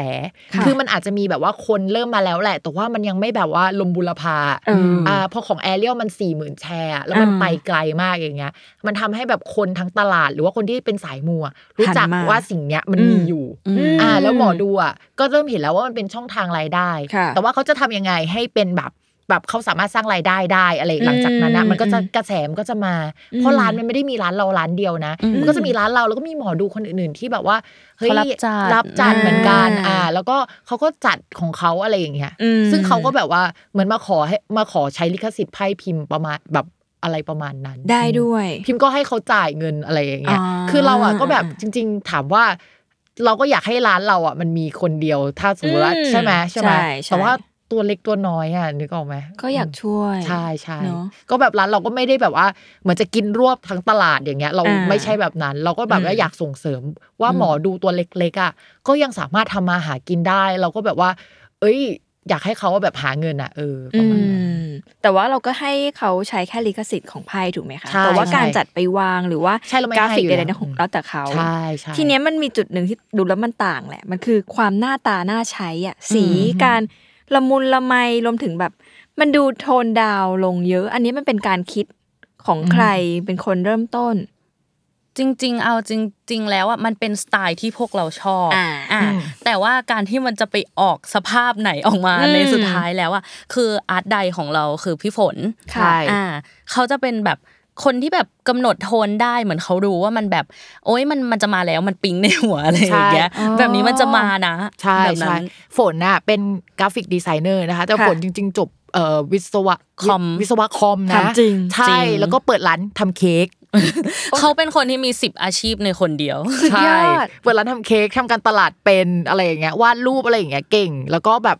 ค่ะคือมันอาจจะมีแบบว่าคนเริ่มมาแล้วแหละ แต่ว่ามันยังไม่แบบว่าลมบูรพาเอออ่อ่าพอของแอเรียลมันสี่หมื่นแชร์อะแล้วมันอ่าไปไกลมากอย่างเงี้ย มันทำให้แบบคนทั้งตลาด หรือว่าคนที่เป็นสายมัวรู้จักหันมาว่าสิ่งเนี้ยมันอืมมีอยู่อืมอ่าแล้วหมอดูอะก็เริ่มเห็นแล้วว่ามันเป็นช่องทางรายได้ค่ะแต่ว่าเขาจะทำยังไงให้เป็นแบบแบบเขาสามารถสร้างรายได้ได้อะไรหลังจากนั้นนะอืมมันก็จะอืมกระแสมันก็จะมาอืมเพราะร้านมันไม่ได้มีร้านเราร้านเดียวนะอืมมันก็จะมีร้านเราแล้วก็มีหมอดูคนอื่น ๆ ที่แบบว่าเฮ้ยเขารับจัดรับจัดเหมือนกันอ่าอ่า แล้วก็เขาก็จัดของเขาอะไรอย่างเงี้ยอืมซึ่งเขาก็แบบว่าเหมือนมาขอให้มาขอใช้ลิขสิทธิ์ไพ่พิมพ์ประมาณแบบอะไรประมาณนั้น ได้ด้วย พิมพ์ก็ให้เขาจ่ายเงินอะไรอย่างเงี้ยอ่าคือเราอะก็แบบจริง ๆ ถามว่า เราก็อยากให้ร้านเราอะมันมีคนเดียวถ้าสมมติว่าอืมใช่ไหมใช่ไหมใช่ใช่แต่ว่าตัวเล็กตัวน้อยอะนึกออกไหมก็อยากช่วยใช่ใช่เนอะก็แบบร้านเราก็ไม่ได้แบบว่าเหมือนจะกินรวบทั้งตลาดอย่างเงี้ย เราอ่าไม่ใช่แบบนั้น เราก็แบบว่าอืมอยากส่งเสริม ว่าหมอดูตัวเล็กๆอะก็ยังสามารถทำมาหากินได้ เราก็แบบว่า เอ้ย อยากให้เขาแบบหาเงินอะเออประมาณนั้นอืมแต่ว่าเราก็ให้เขาใช้แค่ลิขสิทธิ์ของไพ่ถูกไหมคะใช่แต่ว่าใช่การจัดไปวางหรือว่าใช่เราไม่กราฟิกให้อยู่ใดๆแล้วนะของแล้วแต่เขาใช่ใช่ทีเนี้ยมันมีจุดหนึ่งที่ดูแล้วมันต่างแหละ มันคือความหน้าตาน่าใช้อะสีอืมการละมุนละไมรวมถึงแบบ มันดูโทนดาวน์ลงเยอะ อันนี้มันเป็นการคิดของใครเป็นคนเริ่มต้น จริง ๆ เอาจริง ๆ แล้วอะมันเป็นสไตล์ที่พวกเราชอบอ่าอ่าอืมแต่ว่าการที่มันจะไปออกสภาพไหนออกมาอืมในสุดท้ายแล้วอะคืออาร์ตไดของเราคือพี่ฝนใช่อ่าเขาจะเป็นแบบคนที่แบบกำหนดโทนได้เหมือนเขารู้ว่ามันแบบ โอ๊ยมันมันจะมาแล้วมันปิ๊งในหัวอะไรอย่างเงี้ยใช่แบบนี้มันจะมานะใช่แบบนั้ใช่นฝนน่ะเป็นกราฟิกดีไซเนอร์นะคะ แต่ค่ะฝนจริง ๆ จบเอ่อวิศวะคอมวิศวะคอมนะทำจริงใช่จริงแล้วก็เปิดร้านทำเค้ก เขาเป็นคนที่มีสิบอาชีพในคนเดียวสุดยอดเปิดร้านทำเค้กทำการตลาดเป็นอะไรอย่างเงี้ยวาดรูปอะไรอย่างเงี้ยเก่ง แล้วก็แบบ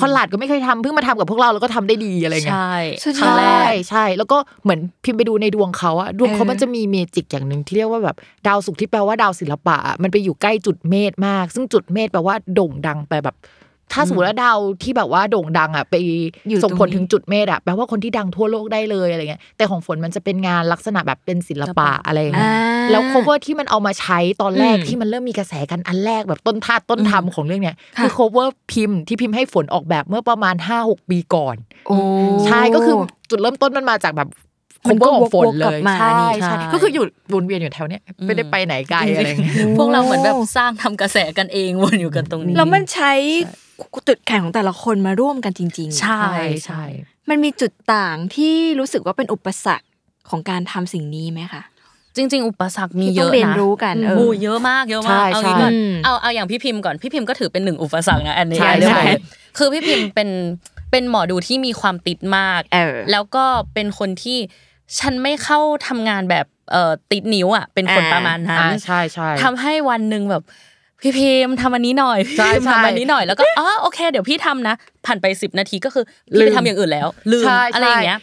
คอนลาดก็ไม่เคยทำเพิ่งมาทำกับพวกเราแล้วก็ทำได้ดีอะไรเงี้ยใช่สุดยอดครั้งแรกใช่ใช่ แล้วก็เหมือนพิมพ์ไปดูในดวงเขาอะดวงเขาเออมันจะมี magic อย่างหนึ่งที่เรียกว่าแบบดาวศุกร์ที่แปลว่าดาวศิลปะอะมันไปอยู่ใกล้จุดเมษมาก ซึ่งจุดเมษแปลว่าโด่งดังไปแบบ ถ้าสมมติว่าดาวที่แบบว่าโด่งดังอะไปอยู่ส่งผลตรงนี้ถึงจุดเมษอะแปลว่าคนที่ดังทั่วโลกได้เลยอะไรเงี้ยแต่ของฝนมันจะเป็นงานลักษณะแบบเป็นศิลปะอะไรอย่างเงี้ยแล้ว cover ที่มันเอามาใช้ตอนแรกอืมที่มันเริ่มมีกระแสกันอันแรกแบบต้นท่าต้นทำของเรื่องเนี้ยค่ะคือ cover พิมพ์ที่พิมพ์ให้ฝนออกแบบเมื่อประมาณ5-6ปีก่อนโอ้ใช่ก็คือจุดเริ่มต้นมันมาจากแบบมันก็ cover ของฝนวกๆเลกลับยมาใช่นี่ใช่ใช่ก็คืออยู่วนเวียนอยู่แถวเนี้ยไม่ได้ไปไหนไกลอะไรอย่างเงี้ยพวกเราเหมือนแบบสร้างทำกระแสกันเองวนอยู่กันตรงนี้แล้วมันใช้ จุดแข็งของแต่ละคนมาร่วมกันจริง ๆ ใช่ใช่ มันมีจุดต่างที่รู้สึกว่าเป็นอุปสรรคของการทำสิ่งนี้ไหมคะจริง ๆ อุปสรรคมีที่เยต้องอะเรียนนะรู้กันเออโอ้เยอะมากเยอะใช่มากเอางี้ก่อนใช่เอาเอาอย่างพี่พิมพ์ก่อนพี่พิมพ์ก็ถือเป็นหนึ่งอุปสรรคนะอันนี้ใช่อันนี้ใช่คือพี่พิมพ์เป็นเป็นหมอดูที่มีความติดมากเออแล้วก็เป็นคนที่ฉันไม่เข้าทำงานแบบเอ่อติดนิ้วอะเป็นคนอ่าประมาณนั้นอ่าใช่ใช่ทำให้วันหนึ่งแบบ พี่พิมพ์ทำอันนี้หน่อยพี่ใช่พิมพ์ใช่ทำอันนี้หน่อยแล้วก็อ๋อโอเค เดี๋ยวพี่ทำนะผ่านไปสิบนาทีก็คือพี่ลืไปมทำอย่างอื่นแล้วลืมใช่อะไรอย่างเงี้ย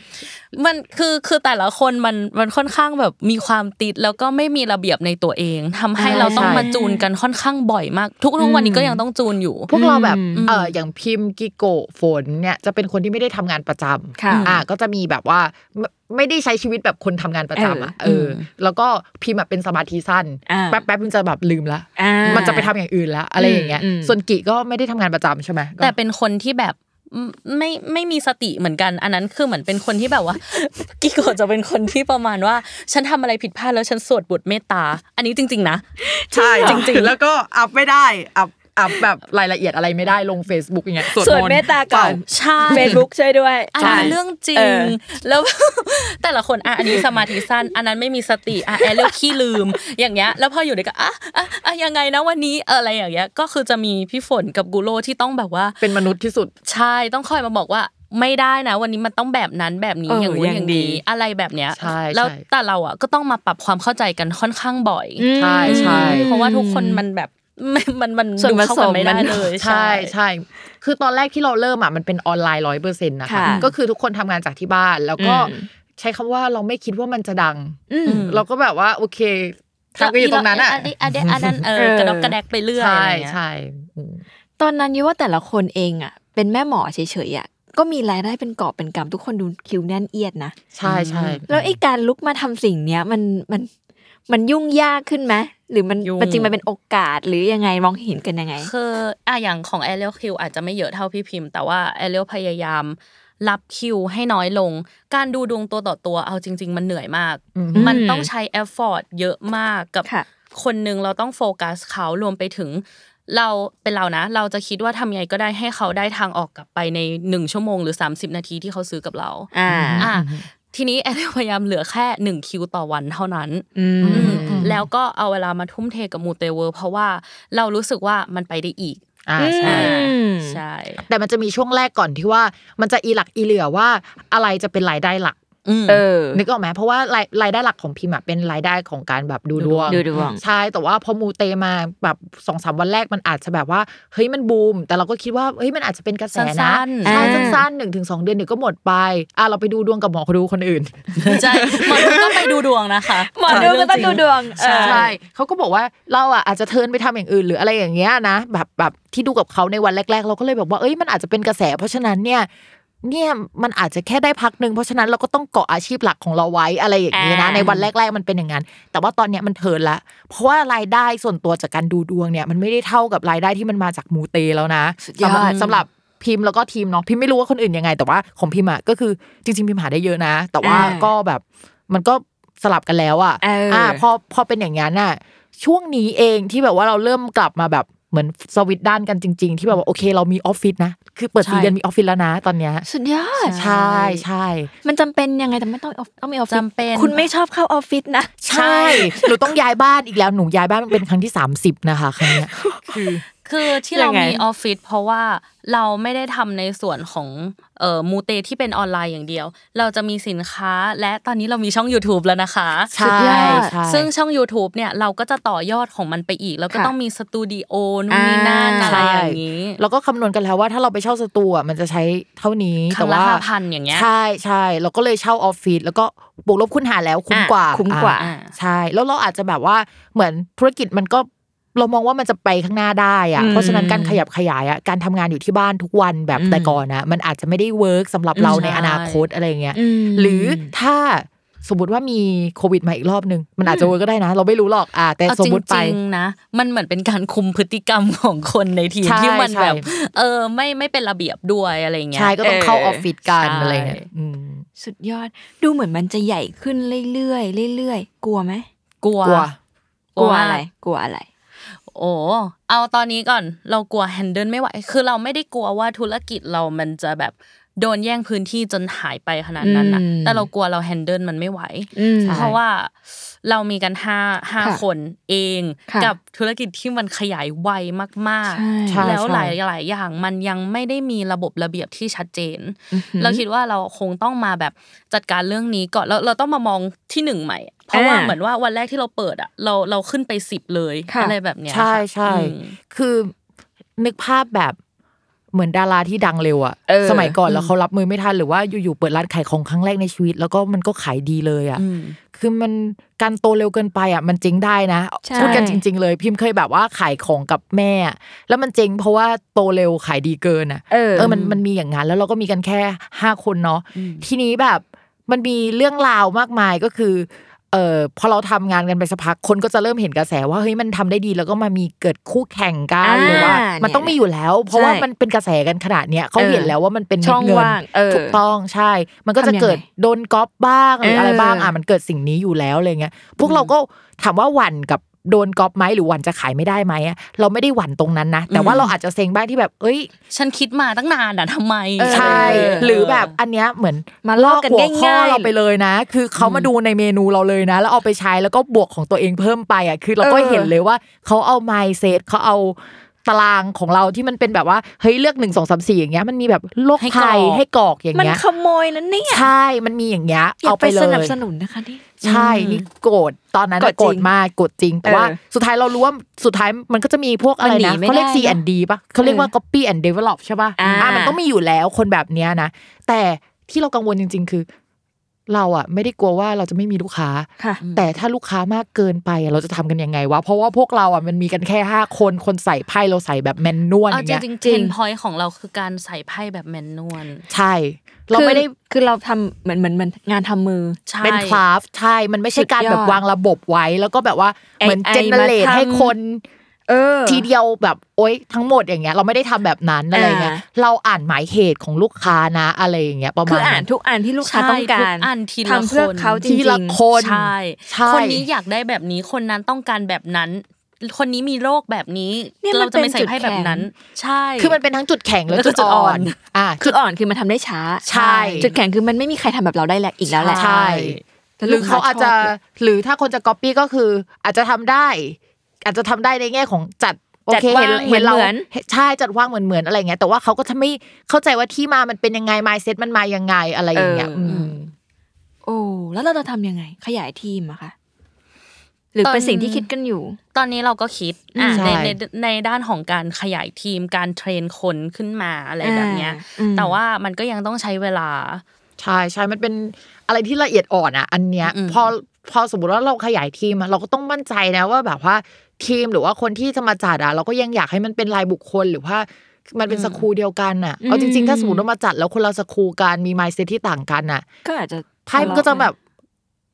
มันคือคือแต่ละคนมันมันค่อนข้างแบบมีความติดแล้วก็ไม่มีระเบียบในตัวเองทำให้ใช่เราต้องใช่มาจูนกันค่อนข้างบ่อยมาก ทุกทุกวันนี้ก็ยังต้องจูนอยู่ พวกเราแบบอืมเอออย่างพิมพ์กิโกะฝนเนี่ยจะเป็นคนที่ไม่ได้ทำงานประจำค่ะอ่าก็จะมีแบบว่าไม่ไม่ได้ใช้ชีวิตแบบคนทำงานประจำอะเอเอออ แล้วก็พิมพ์แบบเป็นสมาธิสั้นอ่าแป๊บแป๊บมันจะแบบลืมละอ่ามันจะไปทำอย่างอื่นละอะไรอย่างเงี้ยอืมส่วนกิก็ไม่ได้ทำงานประจำใช่ไหมก็แต่เป็นคนที่แบบอืม ไม่ไม่มีสติเหมือนกัน อันนั้นคือเหมือนเป็นคนที่แบบว่ากิโกะจะเป็นคนที่ประมาณว่า ฉันทำอะไรผิดพลาดแล้วฉันสวดบทเมตตา อันนี้จริง ๆ นะ ใช่จริง ๆ แล้วก็อัพไม่ได้อัพ อัพแบบรายละเอียดอะไรไม่ได้ลง Facebook อย่างเงี้ยสวดสวดมนต์เมตตาก่อนใช่เฟซบุ๊กช่วยด้วยอันใช่นี้เรื่องจริเองอแล้วแต่ละคนอะอันนี้สมาธิสั้น อันนั้นไม่มีสติอะแอร์เลือกขี้ลืมอย่างเงี้ยแล้วพออยู่ด้วยกันอะอะอะยังไงนะวันนี้เอออะไรอย่างเงี้ยก็คือจะมีพี่ฝนกับกูโรที่ต้องแบบว่า เป็นมนุษย์ที่สุดใช่ต้องคอยมาบอกว่าไม่ได้นะ วันนี้มันต้องแบบนั้นแบบนี้เอออย่างนู้นอย่างอย่างนี้ดีอะไรแบบเนี้ยใช่แล้วใช่แต่เราอะก็ต้องมาปรับความเข้าใจกันค่อนข้างบ่อยใช่ใช่เพราะว่าทุกคนมันแบบ มันมันมันส่วนดูเข้ากันไม่ได้ผสมมันเลยใช่ใช่คือตอนแรกที่เราเริ่มอะมันเป็นออนไลน์ร้อยเปอร์เซ็นต์นะคะค่ะก็คือทุกคนทำงานจากที่บ้าน แล้วก็อืมใช้คำว่าเราไม่คิดว่ามันจะดังอืมเราก็แบบว่าโอเคทำกันอยู่ตรงนั้นอะอันนี้อันนี้อันนั้นเออเออกระดอกกระแดกไปเรื่อยใช่อะไรเงี้ยใช่อืมตอนนั้นยี่ว่าแต่ละคนเองอะ เป็นแม่หมอเฉยๆอะก็มีรายได้เป็นกอบเป็นกำทุกคนดูคิวแน่นเอียดนะใช่ใช่แล้วไอ้การลุกมาทำสิ่งเนี้ยมันมันมันยุ่งยากขึ้นไหม หรือมันยุ่งมันจริงมันเป็นโอกาสหรือยังไงมองเห็นกันยังไง คืออะอย่างของแอเรียลคิวอาจจะไม่เยอะเท่าพี่พิมพ์แต่ว่าแอเรียลพยายามรับคิวให้น้อยลง การดูดวงตัวต่อตัวเอาจริง ๆ มันเหนื่อยมากอืมมันต้องใช้ effort เยอะมากกับค่ะคนหนึ่งเราต้องโฟกัสเขารวมไปถึง เราเป็นเรานะ เราจะคิดว่าทำยังไงก็ได้ให้เขาได้ทางออกกลับไปในหนึ่งชั่วโมงหรือ 30 นาทีที่เขาซื้อกับเรา อ่าอะ ทีนี้แอเรียลพยายามเหลือแค่หนึ่งคิวต่อวันเท่านั้นอืมอืมแล้วก็เอาเวลามาทุ่มเทกับมูเตเวิร์ลเพราะว่าเรารู้สึกว่ามันไปได้อีกอ่าใช่อืมใช่ แต่มันจะมีช่วงแรกก่อนที่ว่ามันจะอีหลักอีเหลื่อว่าอะไรจะเป็นรายได้หลักม เออ นึกออกไหมเพราะว่ารายรายได้หลักของพิมพ์อะเป็นรายได้ของการแบบดูดวงดูดวงใช่แต่ว่าพอมูเตมาแบบสองสามวันแรกมันอาจจะแบบว่าเฮ้ยมันบูม แต่เราก็คิดว่าเฮ้ยมันอาจจะเป็นกระแสนะสั้นๆใช่อ่าสั้นๆหนึ่งถึงสองเดือนเดี๋ยวก็หมดไปอะเราไปดูดวงกับหมอคนดูคนอื่นใช่หมอดูก็ไปดูดวงนะคะหมอดูก็ต้องดูดวงใช่ใช่เขาก็บอกว่าเราอะอาจจะเทิร์นไปทำอย่างอื่นหรืออะไรอย่างเงี้ยนะแบบแบบที่ดูกับเขาในวันแรก ๆ เราก็เลยแบบว่าเอ้ยมันอาจจะเป็นกระแส เพราะฉะนั้นเนี่ย เนี่ยมันอาจจะแค่ได้พักหนึ่งเพราะฉะนั้นเราก็ต้องเกาะอาชีพหลักของเราไว้อะไรอย่างเงี้ยนะอ่าในวันแรก ๆ มันเป็นอย่างนั้นแต่ว่าตอนเนี้ยมันเทิร์นละ เพราะว่ารายได้ส่วนตัวจากการดูดวงเนี่ยมันไม่ได้เท่ากับรายได้ที่มันมาจากมูเตแล้วนะสุดยอดสำหรับสำหรับพิมพ์แล้วก็ทีมเนาะพิมพ์ไม่รู้ว่าคนอื่นยังไง แต่ว่าของพิมพ์อะก็คือจริง ๆ พิมพ์หาได้เยอะนะ แต่ว่าอ่าก็แบบมันก็สลับกันแล้วอะเอออ่พอพอเป็นอย่างนั้นน่ะช่วงนี้เองที่แบบว่าเราเริ่มกลับมาแบบ เหมือนสวิตช์ด้านกันจริง ๆ ที่แบบว่าโอเค เรามีออฟฟิศนะ คือเปิดใช่สี่เดือนมีออฟฟิศแล้วนะตอนเนี้ยสุดยอดใช่ใช่ มันจำเป็นยังไงแต่ไม่ต้องออฟต้องมีออฟฟิศจำเป็น คุณไม่ชอบเข้าออฟฟิศนะ ใช่หนูต้องย้ายบ้านอีกแล้วหนูย้ายบ้านเป็นครั้งที่ 30 นะคะครั้งเนี้ยคือ คือที่เรายังไงมีออฟฟิศเพราะว่าเราไม่ได้ทำในส่วนของเอ่อมูเตที่เป็นออนไลน์อย่างเดียว เราจะมีสินค้าและตอนนี้เรามีช่อง YouTube แล้วนะคะใช่ยอดใช่ซึ่งช่อง YouTube เนี่ยเราก็จะต่อยอดของมันไปอีก แล้วก็ค่ะต้องมีสตูดิโอนู่นนี่นั่นอ่าอะไรอย่างนี้แล้วก็คำนวณกันแล้วว่าถ้าเราไปเช่าสตูอะมันจะใช้เท่านี้ครั้แต่งละว่าห้าพันอย่างเงี้ยใช่ใช่เราก็เลยเช่าออฟฟิศแล้วก็บวกลบคูณหารแล้วคุ้มอะกว่าคุ้มกว่าอะใช่แล้วเราอาจจะแบบว่าเหมือนธุรกิจมันก็ เรามองว่ามันจะไปข้างหน้าได้อะอืมเพราะฉะนั้นการขยับขยายอะการทำงานอยู่ที่บ้านทุกวันแบบอืมแต่ก่อนนะมันอาจจะไม่ได้ work สำหรับเราอืมในใช่อนาคตอะไรอย่างเงี้ยอืมหรือถ้าสมมติว่ามีโควิดมาอีกรอบนึง มันอาจจะ work ก็ได้นะ เราไม่รู้หรอกอะแต่เอาสมมติไปจริงๆนะ มันเหมือนเป็นการคุมพฤติกรรมของคนในทีมใช่ที่มันใช่แบบเออไม่ไม่เป็นระเบียบด้วยอะไรเงี้ยใช่ก็ต้องเข้าเออออฟฟิศกันใช่อะไรเงี้ยอืมสุดยอดดูเหมือนมันจะใหญ่ขึ้นเรื่อยๆเรื่อยๆกลัวไหมกลัวกลัวกลัวมากอะไรกลัวอะไร โอ้เอาตอนนี้ก่อนเรากลัวแฮนเดิลไม่ไหวคือเราไม่ได้กลัวว่าธุรกิจเรามันจะแบบโดนแย่งพื้นที่จนหายไปขนาดนั้นนะอืมแต่เรากลัวเราแฮนเดิลมันไม่ไหวอืมเพราะว่าเรามีกันห้าห้าค่ะคนเองค่ะกับธุรกิจที่มันขยายไวมากใช่ใช่ๆแล้วหใช่ลายหลายอย่างมันยังไม่ได้มีระบบระเบียบที่ชัดเจนอือหือเราคิดว่าเราคงต้องมาแบบจัดการเรื่องนี้ก่อนเราเราต้องมามองที่หนึ่งใหม่ เพราะว่าอ่าเหมือนว่าวันแรกที่เราเปิดอะเราเราขึ้นไปสิบเลยค่ะอะไรแบบเนี้ยใช่ค่ะใช่อืมคือนึกภาพแบบเหมือนดาราที่ดังเร็วอะเออสมัยก่อนแล้วเขารับมือไม่ทันหรือว่าอยู่ๆเปิดร้านขายของครั้งแรกในชีวิต แล้วก็มันก็ขายดีเลยอะอืมคือมันการโตเร็วเกินไปอะมันเจ๊งได้นะใช่พูดกันจริง ๆ เลย พิมพ์เคยแบบว่าขายของกับแม่อะแล้วมันเจ๊งเพราะว่าโตเร็วขายดีเกินอะเออเออมันมันมีอย่างนั้นแล้วเราก็มีกันแค่ห้าคนเนาะทีนี้แบบมันมีเรื่องราวมากมายก็คือ เออพอเราทำงานกันไปสักพักคนก็จะเริ่มเห็นกระแสว่าเฮ้ยมันทำได้ดีแล้วก็มามีเกิดคู่แข่งกันอ่าหรือว่า มันเนี่ยต้องมีอยู่แล้ว เพราะว่าใช่มันเป็นกระแสกันขนาดเนี้ยเขาเออเห็นแล้วว่ามันเป็นช่องเงินว่างเออถูกต้องใช่ มันก็จะทำยังไงเกิดโดนก๊อปบ้างหรืออะไรเออบ้างอะมันเกิดสิ่งนี้อยู่แล้วอะไรเงี้ยพวกเราก็ถามว่าหวั่นกับ โดนก๊อปไหมหรือหวั่นจะขายไม่ได้ไหมอะเราไม่ได้หวั่นตรงนั้นนะ แต่ว่าเราอาจจะเซ็งบ้างที่แบบเอ้ย ฉันคิดมาตั้งนานอะทำไมเออใช่เหรือแบบอันเนี้ยเหมือนมาลอกกันหัวข้อง่ายๆเราไปเลยนะ คือเขามาดูในเมนูเราเลยนะ แล้วเอาไปใช้แล้วก็บวกของตัวเองเพิ่มไปอะคือเราก็เออเห็นเลยว่าเขาเอา mindset เขาเอา ตารางของเราที่มันเป็นแบบว่าเฮ้ยเลือกหนึ่งสองสามสี่อย่างเงี้ยมันมีแบบโรคให้ภัยกรอกให้กรอกอย่างมันเงี้ยขโมยนั่นเนี่ยใช่มันมีอย่างเงี้ยอย่าเอาไปไปเลสนับยสนุนนะคะนี่ใช่นี่โกรธตอนนั้นโกรธน่ะโกรธจริงมากโกรธจริง แต่ว่าเออสุดท้ายเรารู้ว่าสุดท้ายมันก็จะมีพวกอะไรมันหนีนะไม่เขาเรียกได้ C and D ป่ะเขาเรียกว่าเออ copy and develop ใช่ป่ะอ่าอ่ามันต้องมีอยู่แล้วคนแบบเนี้ยนะแต่ที่เรากังวลจริง ๆ คือ เราอะไม่ได้กลัวว่าเราจะไม่มีลูกค้าค่ะแต่ถ้าลูกค้ามากเกินไปอะเราจะทำกันยังไงวะ เพราะว่าพวกเราอะมันมีกันแค่ห้าคนคนใส่ไพ่เราใส่แบบแมนนวลอเอาย่างจเงี้ยริงๆจริเทงนพอยของเราคือการใส่ไพ่แบบแมนนวลใช่ เราไม่ได้คือคือเราทำเหมือนเหมือนเหมือนงานทำมือใช่เป็นคราฟต์ใช่มันไม่ใช่การสุดยอดแบบวางระบบไว้ แล้วก็แบบว่าเหมือน AI เจเนเรตมาทำให้คนเออ ทีเดียวแบบโอ๊ยทั้งหมดอย่างเงี้ย เราไม่ได้ทำแบบนั้นอะไรเงี้ยอ่าเราอ่านหมายเหตุของลูกค้านะอะไรอย่างเงี้ยประมาณคืออ่านนั้นทุกอันที่ลูกค้าใช่ต้องการทุกอันทีละทำเพื่อคนเขาจริงทีละๆคนใช่ใช่คนนี้อยากได้แบบนี้คนนั้นต้องการแบบนั้นคนนี้มีโรคแบบนี้เนี่ยมันเราจะไม่ใส่เป็นจุดไพ่แบบนั้นแข็ใช่ คือมันเป็นทั้งจุดแข็งและแล้วก็จุดจุดอ่อ่ออนนอ่าจุดอ่อนคือมันทำได้ช้า ใช่ จุดแข็งคือมันไม่มีใครทำแบบเราได้แหละอีกแล้วแหละใช่แต่หรือเขาอาจจะลูกค้าชอบหรือถ้าคนจะก๊อปปี้ก็คืออาจจะทำได้ อาจจะทำได้ในแง่ของจัดโอเคจัดวางเห็นเห็นเราเหมือนใช่จัดว่างเหมือนเหมือนอะไรเงี้ยแต่ว่าเขาก็จะไม่เข้าใจว่าที่มามันเป็นยังไง mindset มันมายังไงอะไรอย่างเงี้ยเอออืมโอ้แล้วเราจะทำยังไง ขยายทีมอะคะหรือเป็นสิ่งที่คิดกันอยู่ ตอนนี้เราก็คิดอะใช่ในในในด้านของการขยายทีมการเทรนคนขึ้นมาอะไรแบบเนี้ยอืมแต่ว่ามันก็ยังต้องใช้เวลาใช่ใช่มันเป็นอะไรที่ละเอียดอ่อนอะ อันเนี้ยอืมพอพอสมมติว่าเราขยายทีมอะเราก็ต้องมั่นใจนะว่าแบบว่า ทีมหรือว่าคนที่จะมาจัดอะเราก็ยังอยากให้มันเป็นรายบุคคลหรือว่ามันเป็นสครูเดียวกันอะเอาจริงๆ ถ้าสมมติว่ามาจัดแล้วคนเราสครูกันมีไมซ์เซตที่ต่างกันอะ ก็อาจจะไพ่มันก็จะแบบ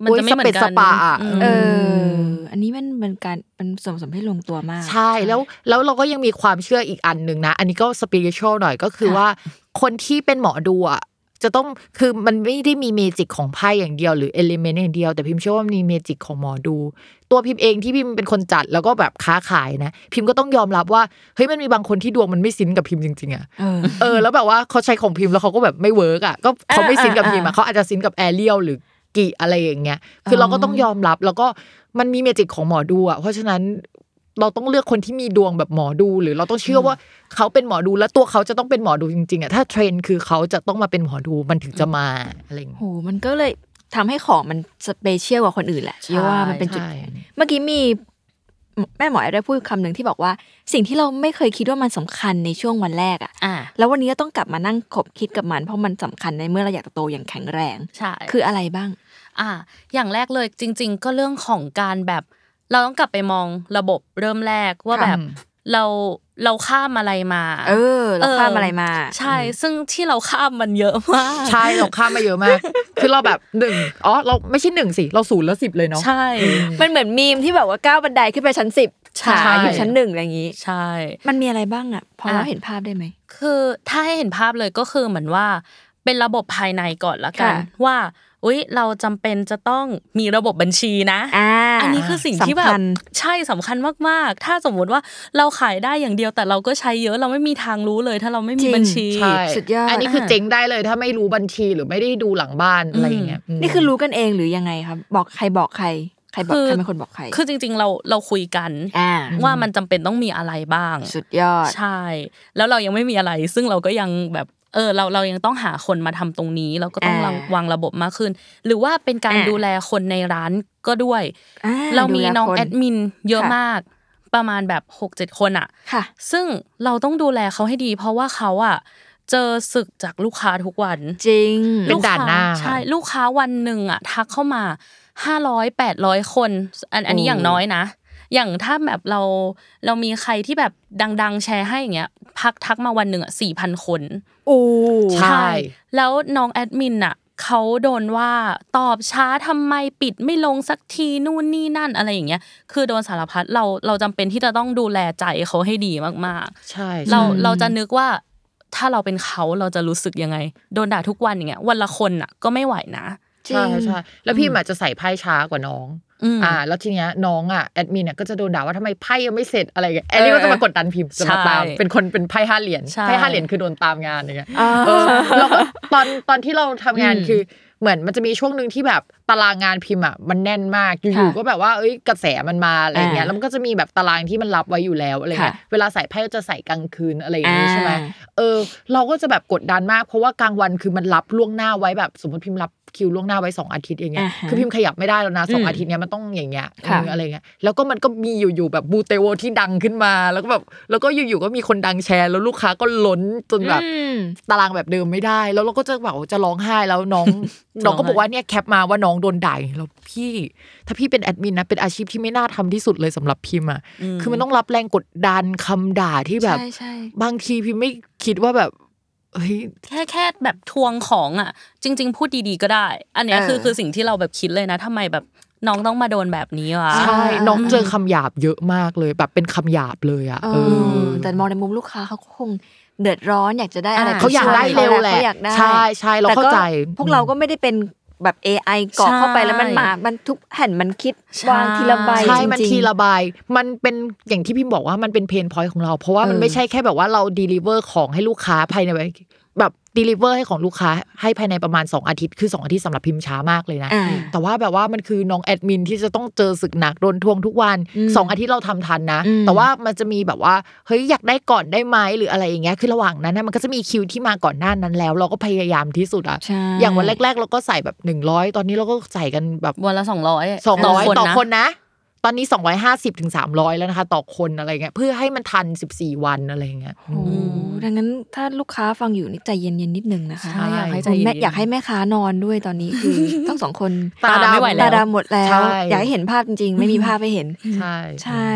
มันจะไม่เหมือนกันโยสปะอะอืมเอมออันนี้มันเป็นการเป็นส่วนผสมที่ลงตัวมาก ใช่แล้วแล้วเราก็ยังมีความเชื่ออีกอันหนึ่งนะ อันนี้ก็ spiritual หน่อยก็คือค่ะว่าคนที่เป็นหมอดูอะจะต้องคือมันไม่ได้มี magic ของไพ่อย่างเดียวหรือ element อย่างเดียว แต่พิมพ์เชื่อว่ามันมี magic ของหมอดู ตัวพิมพ์เองที่พิมพ์เป็นคนจัดแล้วก็แบบค้าขายนะ พิมพ์ก็ต้องยอมรับว่าเฮ้ยมันมีบางคนที่ดวงมันไม่ sync กับพิมพ์จริงๆอะเออเออแล้วแบบว่าเขาใช้ของพิมพ์แล้วเขาก็แบบไม่ work อะก็เขาไม่ sync กับพิมพ์อ่าอะเขาอาจจะ sync กับแอเรียลหรือกี่อะไรอย่างเงี้ย คือเราก็ต้องยอมรับแล้วก็มันมี magic ของหมอดูอะเพราะฉะนั้นเราต้องเลือกคนที่มีดวงแบบหมอดู หรือเราต้องเชื่อว่าเขาเป็นหมอดูแล้วตัวเขาจะต้องเป็นหมอดูจริงๆอะถ้าเทรนด์คือเขาจะต้องมาเป็นหมอดูมันถึงจะมาอะไรอย่างเงี้ยโหมันก็เลย ทำให้ของมัน special กว่าคนอื่นแหละเรียกว่ามันเป็นจุดใช่เมื่อกี้มีแม่หมอได้พูดคำหนึ่งที่บอกว่า สิ่งที่เราไม่เคยคิดว่ามันสำคัญในช่วงวันแรกอะอ่าแล้ววันนี้ก็ต้องกลับมานั่งขบคิดกับมัน เพราะมันสำคัญในเมื่อเราอยากจะโตอย่างแข็งแรงใช่คืออะไรบ้าง อ่า อย่างแรกเลยจริง ๆ ก็เรื่องของการแบบ เราต้องกลับไปมองระบบเริ่มแรกว่าค่ะแบบเรา เราข้ามอะไรมา เออ เราข้ามอะไรมา ใช่ ซึ่งที่เราข้ามมันเยอะมาก ใช่ เราข้ามมาเยอะมาก คือเราแบบหนึ่งอ๋อ เราไม่ใช่หนึ่งสิ เราศูนย์แล้วสิบเลยเนาะ ใช่ มันเหมือนมีมที่แบบว่าก้าวบันไดขึ้นไปชั้นสิบใช่ขาอยู่ชั้นหนึ่งอะไรอย่างนี้ ใช่ มันมีอะไรบ้างอะพอเราอะเห็นภาพได้ไหม คือถ้าให้เห็นภาพเลยก็คือเหมือนว่า เป็นระบบภายในก่อนละกันค่ะว่า อุ้ยเราจำเป็นจะต้องมีระบบบัญชีนะอ่าอันนี้คือสิ่งที่แบสำบคัญใช่สำคัญมากๆ ถ้าสมมุติว่าเราขายได้อย่างเดียวแต่เราก็ใช้เยอะเราไม่มีทางรู้เลย ถ้าเราไม่จมีริงบัญชีใช่สุดยอดอันนี้คือเจ๊งได้เลย ถ้าไม่รู้บัญชีหรือไม่ได้ดูหลังบ้านอะไรอย่างเงี้ยมนี่คือรู้กันเองหรือยังไงครับ บอกใครบอกใครใครบอกคือใครเป็นคนบอกใคร คือจริง ๆ เราเราคุยกันอ่าว่ามันจำเป็นต้องมีอะไรบ้าง สุดยอด ใช่ แล้วเรายังไม่มีอะไร ซึ่งเราก็ยังแบบ เออเราเรายังต้องหาคนมาทำตรงนี้เราก็ต้องอ่าวางวางระบบมากขึ้น หรือว่าเป็นการอ่าดูแลคนในร้านก็ด้วยอ่เรามีดูแลน้องคนแอดมินเยอะค่ะมากประมาณแบบหกเจ็ดคนอะค่ะซึ่งเราต้องดูแลเขาให้ดี เพราะว่าเขาอะเจอศึกจากลูกค้าทุกวัน จริงเป็นลูกค้ด่านหน้าใช่ลูกค้าวันหนึ่งอะทักเข้ามาห้าร้อยแปดร้อยคน อันอันนี้โอ้อย่างน้อยนะ อย่างถ้าแบบเราเรามีใครที่แบบดัง ๆ แชร์ให้อย่างเงี้ยพักทักมาวันหนึ่งอะสี่พันคนโอ้ใช่ แล้วน้องแอดมินอะเขาโดนว่าตอบช้าทำไมปิดไม่ลงสักทีนู่นนี่นั่นอะไรอย่างเงี้ย คือโดนสารพัดเราเราจำเป็นที่จะต้องดูแลใจเขาให้ดีมากๆ ใช่ เราเราจะนึกว่าถ้าเราเป็นเขาเราจะรู้สึกยังไง โดนด่าทุกวันอย่างเงี้ยวันละคนอะก็ไม่ไหวนะใช่ใช่แล้วพี่อาจจะใส่ไพ่ช้ากว่าน้องอืมอ่า แล้วทีเนี้ยน้องอะแอดมินเนี่ยก็จะโดนด่าว่าทำไมไพ่ยังไม่เสร็จอะไรอย่างเงี้ยแอดมินก็จะมากดดันพิมพ์จะมาตามใช่เป็นคนเป็นไพ่ห้าเหรียญใช่ไพ่ห้าเหรียญคือโดนตามงานอย่างเงี้ยอ่าเออแล้วก็ตอนตอนที่เราทำงานอืมคือเหมือนมันจะมีช่วงหนึ่งที่แบบตารางงานพิมพ์อะมันแน่นมากอยู่ๆก็แบบว่าเอ้ยกระแสมันมาอะไรอย่างเงี้ยอ่าแล้วมันก็จะมีแบบตารางที่มันรับไว้อยู่แล้วอะไรเงี้ยค่ะเวลาใส่ไพ่ก็จะใส่กลางคืนอะไรอย่างงี้อ่าใช่ไหมเออ เราก็จะแบบกดดันมากเพราะว่ากลางวันคือมันรับล่วงหน้าไว้แบบสมมติพิมพ์รับ คิวล่วงหน้าไว้สองอาทิตย์อย่างเงี้ยอ่าฮะคือพิมพ์ขยับไม่ได้แล้วนะสองอืมอาทิตย์เนี้ยมันต้องอย่างเงี้ยค่ะเอออะไรเงี้ยแล้วก็มันก็มีอยู่ๆแบบบูเตโวที่ดังขึ้นมา แล้วก็แบบแล้วก็อยู่ๆก็มีคนดังแชร์แล้วลูกค้าก็ล้นจนแบบอืมตารางแบบเดิมไม่ได้ แล้วเราก็จะแบบจะร้องไห้แล้วน้องน้องก็บอกว่าเนี่ยแคปมาว่าน้องโดนด่าแล้วพี่ ถ้าพี่เป็นแอดมินนะเป็นอาชีพที่ไม่น่าทำที่สุดเลยสำหรับพิมพ์อะคือมันต้องรับแรงกดดันคำด่าที่แบบใช่ใช่บางทีพิมไม่คิดว่าแบบ เฮ้ยแค่แค่แบบทวงของอะ จริง ๆ พูดดีๆก็ได้ อันเนี้ยคือเออคือสิ่งที่เราแบบคิดเลยนะทำไมแบบน้องต้องมาโดนแบบนี้วะใช่น้องเจอคำหยาบเยอะมากเลย แบบเป็นคำหยาบเลยอะเอเอออแต่มองในมุมลูกค้าเขาก็คงเดือดร้อนอยากจะได้อะไรอ่าเขาอยากได้เร็วแหละเขาอยากได้ใช่ใช่เราเข้าใจแต่ก็พวกเราก็ไม่ได้เป็น แบบ AI กรอกเข้าไปแล้วมันมามันทุกแผ่นมันคิดใช่วางทีละใบใช่จริงๆมันทีละใบมันเป็นอย่างที่พิมพ์บอกว่ามันเป็น pain point ของเรา เพราะว่ามันเออไม่ใช่แค่แบบว่าเราด e ลิเวอร์ของให้ลูกค้าภายในแบบ ด e ลิเวอร์ให้ของลูกค้าให้ภายในประมาณ 2 อาทิตย์ คือ 2 อาทิตย์สำหรับพิมพ์ช้ามากเลยนะอ่าแต่ว่าแบบว่ามันคือน้องแอดมินที่จะต้องเจอศึกหนักโดนทวงทุกวันอืมสองอาทิตย์เราทำทันนะอืมแต่ว่ามันจะมีแบบว่าเฮ้ยอยากได้ก่อนได้ไหมหรืออะไรอย่างเงี้ยคือระหว่างนั้นนะมันก็จะมีคิวที่มาก่อนหน้านั้นแล้ว เราก็พยายามที่สุดอะใช่อย่างวันแรก ๆ เราก็ใส่แบบ 100 ตอนนี้เราก็ใส่กันแบบวันละสองร้อยสองร้อยต่อนะคนนะ ตอนนี้สองร้อยห้าสิบถึงสามร้อยแล้วนะคะ ต่อคนอะไรเงี้ยเพื่อให้มันทันสิบสี่วันอะไรเงี้ยโอ้โหดังนั้นถ้าลูกค้าฟังอยู่นี่ใจเย็นๆนิดนึงนะคะใช่อยากให้ใจผมเย็นๆแม่อยากให้แม่ค้านอนด้วยตอนนี้คือทั้งสองคนตาดำไม่ไหวแล้วตาดำหมดแล้วใช่อยากให้เห็นภาพจริงๆ ไม่มีภาพให้เห็น ใช่ใช่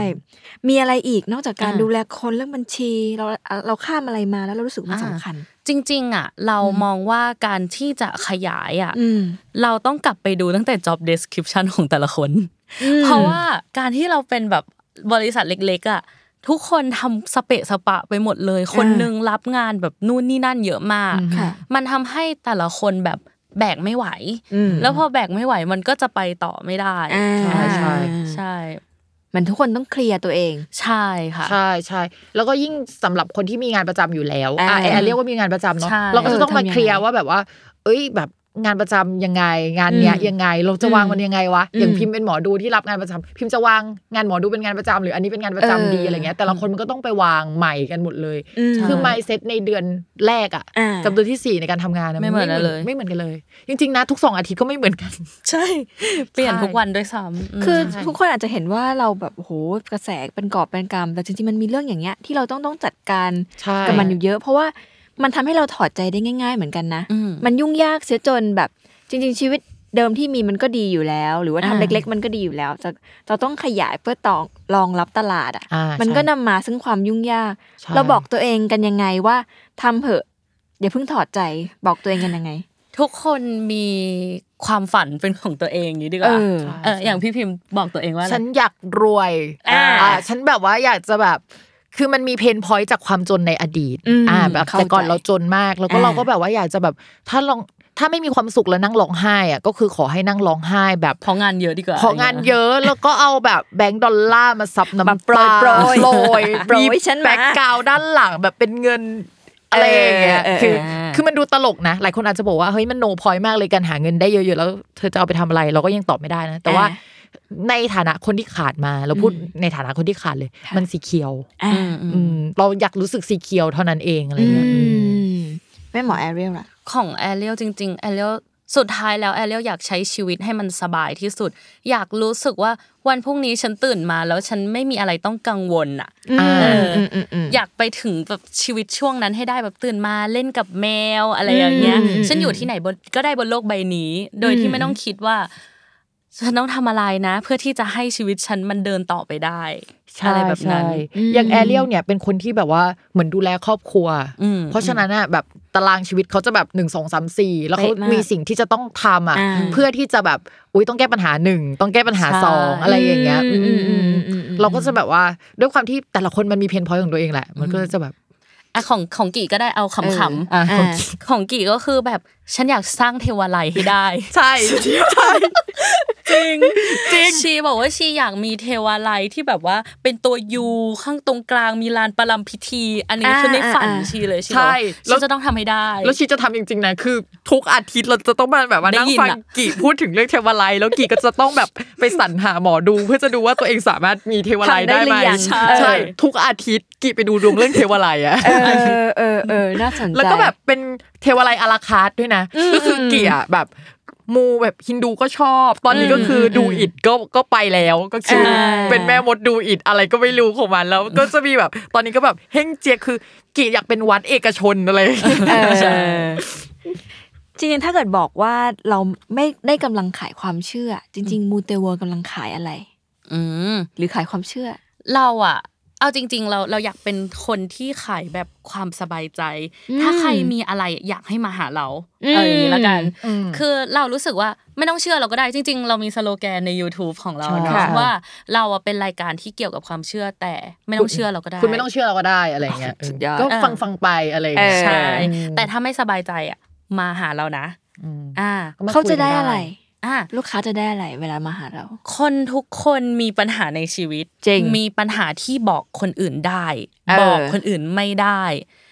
มีอะไรอีกนอกจากการอ่าดูแลคนเรื่องบัญชี เราเราข้ามอะไรมาแล้วเรารู้สึกว่ามันอ่าสำคัญ จริง ๆ อะ เรามองว่าการที่จะขยายอะอืมเราต้องกลับไปดูตั้งแต่ job description ของแต่ละคน เพราะว่าการที่เราเป็นแบบบริษัทเล็ก ๆ อะทุกคนทำสเปะสปะไปหมดเลย คนหนึงรับงานแบบนู่นนี่นั่นเยอะมากค่ะมันทำให้แต่ละคนแบบแบกไม่ไหวอืมแล้วพอแบกไม่ไหวมันก็จะไปต่อไม่ได้อ่าใช่ใช่ใช่มันทุกคนต้องเคลียร์ตัวเอง ใช่ค่ะ ใช่ใช่แล้วก็ยิ่งสำหรับคนที่มีงานประจำอยู่แล้วอ่าอะแอนเรียกว่ามีงานประจำเนาะใช่เราก็จะต้องเออมาทำยังไงเคลียร์ว่าแบบว่า เอ้ยแบบ งานประจำยังไง งานเนี้ยอืมยังไง เราจะวางมันยังไงวะอืมอย่างพิมพ์เป็นหมอดูที่รับงานประจำพิมพ์จะวางงานหมอดูเป็นงานประจำหรืออันนี้เป็นงานประจำเออดีอะไรเงี้ยแต่ละคนมันก็ต้องไปวางใหม่กันหมดเลยมคือ mindset ในเดือนแรกอะอ่ากับเดือนที่สี่ในการทำงานะไม่เหมือนกันเลย ไม่เหมือนกันเลย จริงๆนะทุกสองอาทิตย์ก็ไม่เหมือนกัน ใช่ เปลี่ยนทุกวันด้วยซ้ำคือใช่ทุกคนอาจจะเห็นว่าเราแบบโหกระแสเป็นกอบเป็นกำแต่จริงๆมันมีเรื่องอย่างเงี้ยที่เราต้องต้องจัดการใช่กับมันอยู่เยอะ เพราะว่า มันทำให้เราถอดใจได้ง่าย ๆ เหมือนกันนะอืมมันยุ่งยากเสียจนแบบ จริง ๆ ชีวิตเดิมที่มีมันก็ดีอยู่แล้ว หรือว่าทำอ่าเล็ก ๆ มันก็ดีอยู่แล้วจะเราต้องขยายเพื่อตองรองรับตลาดอะอ่ามันใช่ก็นำมาซึ่งความยุ่งยากใช่เราบอกตัวเองกันยังไงว่าทำเถอะอย่าเพิ่งถอดใจบอกตัวเองกันยังไง ทุกคนมีความฝันเป็นของตัวเองอย่างนี้ดีกว่าเออเอออย่างพี่พิมพ์บอกตัวเองว่าอะไรฉันอยากรวยอ่าอ่าฉันแบบว่าอยากจะแบบ คือมันมี pain point จากความจนในอดีตอืมอ่าแบบเข้าแต่ก่อนใจเราจนมาก แล้วก็อ่าเราก็แบบว่าอยากจะแบบถ้าลองถ้าไม่มีความสุขแล้วนั่งร้องไห้อะก็คือขอให้นั่งร้องไห้แบบเพราะงานเยอะดีกว่าเพราะงานเยอะแล้วก็เอาแบบแบงก์ดอลลาร์มาซับน้ำมาโปรยตาโปรยโปรยโปรยฉันมา background ด้านหลังแบบเป็นเงินอะไรอย่างเงี้ยเออเออคือเออคือมันดูตลกนะ หลายคนอาจจะบอกว่าเฮ้ยมัน no point มากเลยการหาเงินได้เยอะๆแล้ว เธอจะเอาไปทำอะไร เราก็ยังตอบไม่ได้นะ แต่ว่าอ่า ในฐานะคนที่ขาดมาเราพูดในฐานะคนที่ขาดเลย มันสีเขียวอ่าอืมอืมอืมเราอยากรู้สึกสีเขียวเท่านั้นเองอะไรเงี้ยอืมอืมแม่หมอแอเรียลล่ะของแอเรียลจริงๆแอเรียลสุดท้ายแล้วแอเรียลอยากใช้ชีวิตให้มันสบายที่สุด อยากรู้สึกว่าวันพรุ่งนี้ฉันตื่นมาแล้วฉันไม่มีอะไรต้องกังวลอะอ่าเออออยากไปถึงแบบชีวิตช่วงนั้นให้ได้แบบตื่นมาเล่นกับแมวอะไรอย่างเงี้ย ฉันอยู่ที่ไหนบนก็ได้บนโลกใบนี้ โดยที่ไม่ต้องคิดว่า ฉันต้องทำอะไรนะ เพื่อที่จะให้ชีวิตฉันมันเดินต่อไปได้ใช่อะไรแบบนั้นใช่อย่างแอเรียลเนี่ยเป็นคนที่แบบว่าเหมือนดูแลครอบครัวอืมเพราะฉะนั้นอะแบบตารางชีวิตเขาจะแบบหนึ่งสองสามสี่แล้วเขาเป๊ะมากมีสิ่งที่จะต้องทำอะอ่าเพื่อที่จะแบบอุ้ยต้องแก้ปัญหาหนึ่งต้องแก้ปัญหาใช่สองอะไรอย่างเงี้ยอืมอืมอืมอืมอืมอืมเราก็จะแบบว่าด้วยความที่แต่ละคนมันมีเพนพอยต์ของตัวเองแหละ มันก็จะแบบ อะของของกี่ก็ได้เอาขำอะๆอ่าของกี่ก็คือแบบฉันอยากสร้างเทวาลัยให้ได้ ใช่ใช่จริงจริงชีบอกว่าชีอยากมีเทวาลัยที่แบบว่าเป็นตัวยูข้างตรงกลางมีลานประลำพิธี อันนี้อ่าคือในฝันอ่าชีเลยชีใช่แล้วฉันจะต้องทำให้ได้ แล้วชีจะทำจริงๆนะคือ ทุกอาทิตย์เราจะต้องมาแบบว่าได้นั่งยินฟังอะกี่พูดถึงเรื่องเทวาลัยแล้วกี่ก็จะต้องแบบไปสรรหาหมอดู เพื่อจะดูว่าตัวเองสามารถมีเทวาลัยได้ไหมทำได้หรือยังใช่เออใช่ทุกอาทิตย์กี่ไปดูดวงเรื่องเทวาลัยอะเออเออเออน่าสนใจแล้วก็แบบเป็นเทวาลัยอาราคาร์ทด้วยนะ ก็คือเกี่ยแบบมูแบบฮินดูก็ชอบ ตอนนี้ก็คือดูอิดก็ก็ไปแล้วก็คือใช่เป็นแม่มดดูอิดอะไรก็ไม่รู้ของมันแล้วก็จะมีแบบ ตอนนี้ก็แบบเฮงเจียคือกี่อยากเป็นวัดเอกชนอะไรอย่างเงี้ยเออใช่จริงๆถ้าเกิดบอกว่าเราไม่ได้กำลังขายความเชื่อ จริง ๆ มูเตเวิร์ลกำลังขายอะไร อืมหรือขายความเชื่อ เราอะ เอาจริง ๆ เราเราอยากเป็นคนที่ขายแบบความสบายใจ ถ้าใครมีอะไรอยากให้มาหาเราอืมเอออย่างนี้ละกันอืมคือเรารู้สึกว่าไม่ต้องเชื่อเราก็ได้จริง ๆ เรามีสโลแกนใน YouTube ของเราใช่เนาะค่ะว่าเราอะเป็นรายการที่เกี่ยวกับความเชื่อแต่ไม่ต้องเชื่อเราก็ได้ คุณไม่ต้องเชื่อเราก็ได้อะไรเงี้ยสุดยอดก็ฟังฟังๆไปอะไรอย่างเงี้ยเออใช่อืมแต่ถ้าไม่สบายใจอะมาหาเรานะมอ่าก็มาเขาคุยจะกันได้อะไร อ่าลูกค้าจะได้อะไรเวลามาหาเรา คนทุกคนมีปัญหาในชีวิตจริงมีปัญหาที่บอกคนอื่นได้เออบอกคนอื่นไม่ได้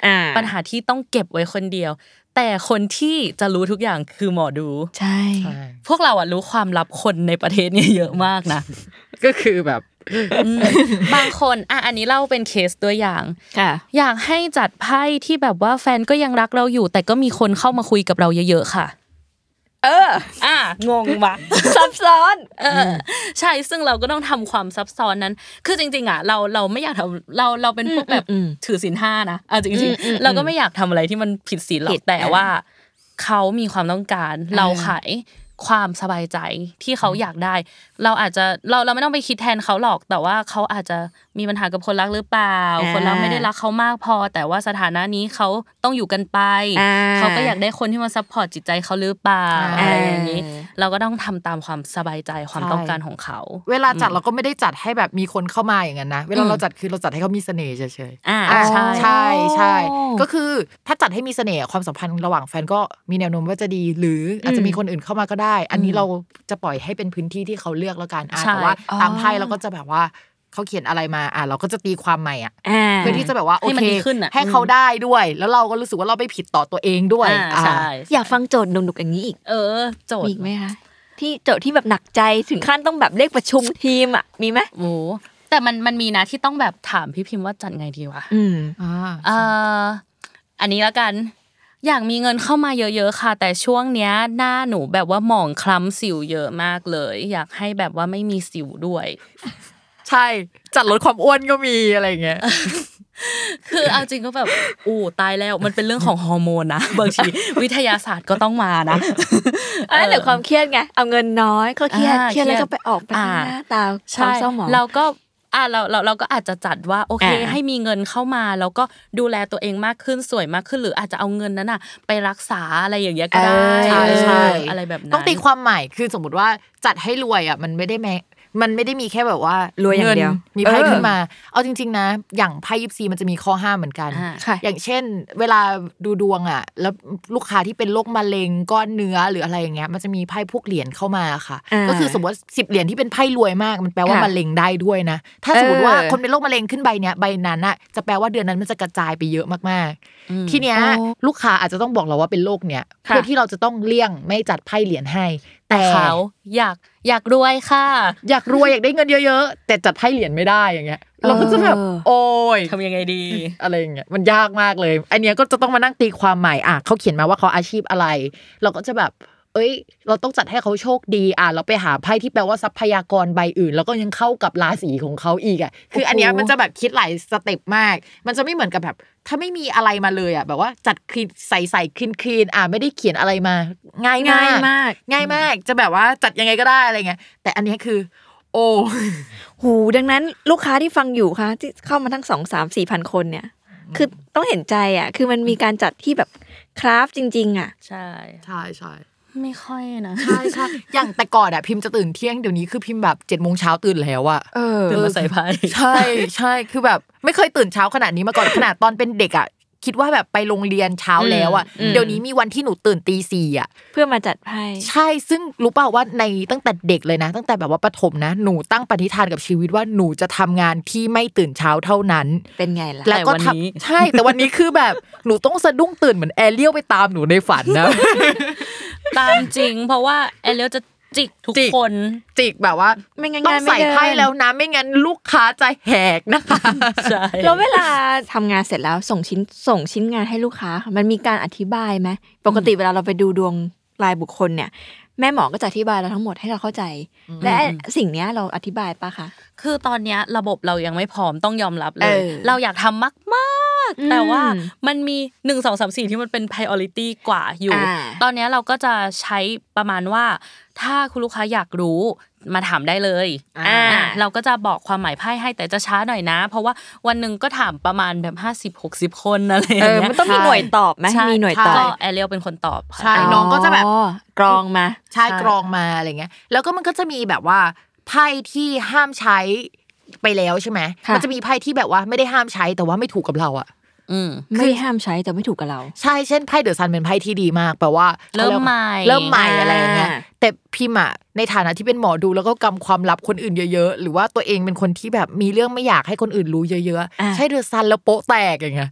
อ่าปัญหาที่ต้องเก็บไว้คนเดียว แต่คนที่จะรู้ทุกอย่างคือหมอดู ใช่ใช่พวกเราอะรู้ความลับคนในประเทศเนี่ยเยอะมากนะ ก็คือแบบอืมบางคนอะอันนี้เล่าเป็นเคสตัวอย่างค่ะอยากให้จัดไพ่ที่แบบว่าแฟนก็ยังรักเราอยู่ แต่ก็มีคนเข้ามาคุยกับเราเยอะๆค่ะ เออ อะงงปะซับซ้อน เออ ใช่ ซึ่งเราก็ต้องทำความซับซ้อนนั้น คือจริง ๆ อะ เราเราไม่อยากทำเราเราเป็นพวกแบบอืมอืมถือศีลห้านะเอาจอืริงมอืมๆเราก็ไม่อยากทำอะไรที่มันผิดศีลหรอผิกดแต่อะว่าเขามีความต้องการ เราเออขายความสบายใจที่เขาอยากได้ เราอาจจะเราเราไม่ต้องไปคิดแทนเขาหรอก แต่ว่าเขาอาจจะมีปัญหากับคนรักหรือเปล่า คนรักไม่ได้รักเขามากพอ แต่ว่าสถานะนี้เขาต้องอยู่กันไปอ่าเขาก็อยากได้คนที่มา support จิตใจเขาหรือเปล่าอ่าอะไรอย่างนี้ เราก็ต้องทำตามความสบายใจความใช่ต้องการของเขา เวลาจัดเราก็ไม่ได้จัดให้แบบมีคนเข้ามาอย่างนั้นนะเวลาอืมเราจัดคือเราจัดให้เขามีเสน่ห์เฉยๆอ่าอ่าใช่ใช่ใช่อ๋อก็คือถ้าจัดให้มีเสน่ห์ความสัมพันธ์ระหว่างแฟนก็มีแนวโน้มว่าจะดี หรืออาจจะมีคนอื่นเข้ามาก็ได้ อันนี้เราจะปล่อยให้เป็นพื้นที่ที่เขาเลือกแล้วกันอะใช่แต่ว่าอ๋อตามไพ่เราก็จะแบบว่าเขาเขียนอะไรมาอะเราก็จะตีความใหม่อะอ่าเพื่อที่จะแบบว่าโอให้มันเคดีขึ้นอะให้เขาได้ด้วย แล้วเราก็รู้สึกว่าเราไม่ผิดต่อตัวเองด้วยอ่าอ่าใช่อยากฟังโจทย์หนุกๆอย่างนี้อีกเออ โจทมีย์อีกไหมคะที่โจทย์ที่แบบหนักใจถึงขั้นต้องแบบเรียกประชุมทีมอะมีไหมโอ้แต่มันมันมีนะที่ต้องแบบถามพี่พิมพ์ว่าจัดไงดีวะอืมอ่าเอ่ออันนี้แล้วกัน อยากมีเงินเข้ามาเยอะๆค่ะ แต่ช่วงเนี้ยหน้าหนูแบบว่าหมองคล้ำสิวเยอะมากเลย อยากให้แบบว่าไม่มีสิวด้วย ใช่จัดลดความอ้วนก็มีอะไรอย่างเงี้ยคือเอาจริงก็แบบอู้ตายแล้วมันเป็นเรื่องของฮอร์โมนนะบางทีวิทยาศาสตร์ก็ต้องมานะอันนั้นเดี๋ยวความเครียดไงเอาเงินน้อยก็เครียดอ่าเครียดแล้วเครียดก็ไปออกไปข้างหน้าตาความใช่เศร้าหมองเราก็ อะเราเราเราก็อาจจะจัดว่าโอเคอ่าให้มีเงินเข้ามา แล้วก็ดูแลตัวเองมากขึ้นสวยมากขึ้น หรืออาจจะเอาเงินนั้นน่ะ ไปรักษาอะไรอย่างเงี้ยก็ได้ใช่ใช่อะไรแบบนั้นต้องตีความใหม่คือสมมติว่าจัดให้รวยอะมันไม่ได้แม้ มันไม่ได้มีแค่แบบว่ารวยอย่างเดียว มีไพ่เออขึ้นมา เอาจริง ๆ นะ อย่างไพ่ยิปซีมันจะมีข้อห้ามเหมือนกันอ่าค่ะอย่างเช่น เวลาดูดวงอะ แล้วลูกค้าที่เป็นโรคมะเร็งก้อนเนื้อหรืออะไรอย่างเงี้ย มันจะมีไพ่พวกเหรียญเข้ามาค่ะอ่าก็คือสมมติสิบเหรียญที่เป็นไพ่รวยมาก มันแปลว่าค่ะมะเร็งได้ด้วยนะ ถ้าสมมติว่าเออคนเป็นโรคมะเร็งขึ้นใบเนี้ยใบนั้นอะ จะแปลว่าเดือนนั้นมันจะกระจายไปเยอะมากๆ ทีเนี้ยโอ้ลูกค้าอาจจะต้องบอกเราว่าเป็นโรคเนี้ยค่ะเพื่อที่เราจะต้องเลี่ยงไม่จัดไพ่เหรียญให้ แต่เขาอยากอยากรวยค่ะ อยากรวยอยากได้เงินเยอะๆแต่จัดไพ่เหรียญไม่ได้อย่างเงี้ยเราก็จะแบบเออโอ้ยทำยังไงดี อะไรอย่างเงี้ยมันยากมากเลย อันเนี้ยก็จะต้องมานั่งตีความใหม่อะเขาเขียนมาว่าเขาอาชีพอะไร เราก็จะแบบ เอ้ย เราต้องจัดให้เขาโชคดีอะเราไปหาไพ่ที่แปลว่าทรัพยากรใบอื่น แล้วก็ยังเข้ากับราศีของเขาอีกอะคืออันเนี้ยมันจะแบบคิดหลายสเต็ปมาก มันจะไม่เหมือนกับแบบ ถ้าไม่มีอะไรมาเลยอะ แบบว่าจัดคลีนใส่ใส่คลีนคลีนอะไม่ได้เขียนอะไรมา ง่ายง่ายมาก ง่ายมาก จะแบบว่าจัดยังไงก็ได้อะไรเงี้ยแต่อันเนี้ยคือ โอ้หูดังนั้นลูกค้าที่ฟังอยู่ค่ะที่เข้ามาทั้งสองสามสี่พันคนเนี่ย คือต้องเห็นใจอะ คือมันมีการจัดที่แบบคราฟจริง ๆ อะ ใช่ใช่ใช่ ไม่ค่อยนะใช่ใช่อย่างแต่ก่อนอะพิมพ์จะตื่นเที่ยงเดี๋ยวนี้คือพิมพ์แบบเจ็ดโมงเช้าตื่นแล้วอะเออตื่นมาใส่ไพ่ใช่ใช่คือแบบ ไม่เคยตื่นเช้าขนาดนี้มาก่อนขนาดตอนเป็นเด็กอะคิดว่าแบบไปโรงเรียนเช้าแล้วอะอืมเดี๋ยวนี้มีวันที่หนูตื่นตีสี่อะเพื่อมาจัดไพ่ใช่ซึ่งรู้เปล่าว่าในตั้งแต่เด็กเลยนะ ตั้งแต่แบบว่าประถมนะหนูตั้งปณิธานกับชีวิตว่าหนูจะทำงานที่ไม่ตื่นเช้าเท่านั้น เป็นไงล่ะแล้วก็แต่วันนี้ทำใช่ แต่วันนี้คือแบบหนูต้องสะดุ้งตื่นเหมือนแอเรียลไปตามหนูในฝันนะ ตามจริง เพราะว่าแอเลียลจะจิกทุกจิกคน จิกแบบว่าไม่งั้นต้องงานไม่ใส่เดินไพ่แล้วนะ ไม่งั้นลูกค้าจะแหกนะคะใช่แล้วเวลาทำงานเสร็จแล้วส่งชิ้นส่งชิ้นงานให้ลูกค้าค่ะมันมีการอธิบายไหมปกติเวลาเราไปดูดวงรายบุคคลเนี่ยแม่หมอก็จะอธิบายเราทั้งหมดให้เราเข้าใจ และสิ่งเนี้ยเราอธิบายปะคะ คือตอนเนี้ยระบบเรายังไม่พร้อมต้องยอมรับเลเอยอเราอยากทำมากมากๆอืม แต่ว่ามันมีหนึ่งสองสามสี่ที่มันเป็น priority กว่าอยู่อ่าตอนเนี้ยเราก็จะใช้ประมาณว่า ถ้าคุณลูกค้าอยากรู้มาถามได้เลยอ่าอะเราก็จะบอกความหมายไพ่ให้แต่จะช้าหน่อยนะ เพราะว่าวันหนึ่งก็ถามประมาณแบบห้าสิบหกสิบคนอะไรอเอย่างอเงี้ยมันต้องมีหน่วยตอบไหมใช่มีหน่วยตอบก็แอเรียลเป็นคนตอบค่ะใช่น้องก็จะแบบกรองมาใช่กรองมาอะไรเงี้ยแล้วก็มันก็จะมีแบบว่าไพ่ที่ห้ามใช้ไปแล้วใช่ไหมค่ะมันจะมีไพ่ที่แบบว่าไม่ได้ห้ามใช้แต่ว่าไม่ถูกกับเราอะอืม ไม่ได้ห้ามใช้แต่ไม่ถูกกับเรา ใช่เช่นไพ่ The Sun เป็นไพ่ที่ดีมากแปลว่า เริ่มใหม่เริ่มใหม่อะไรเงี้ยอ่าแต่พิมพ์อะในฐานะที่เป็นหมอดูแล้วก็กำความลับคนอื่นเยอะๆ หรือว่าตัวเองเป็นคนที่แบบมีเรื่องไม่อยากให้คนอื่นรู้เยอะอ่าๆใช่ The Sun แล้วโป๊ะแตกอย่างเงี้ย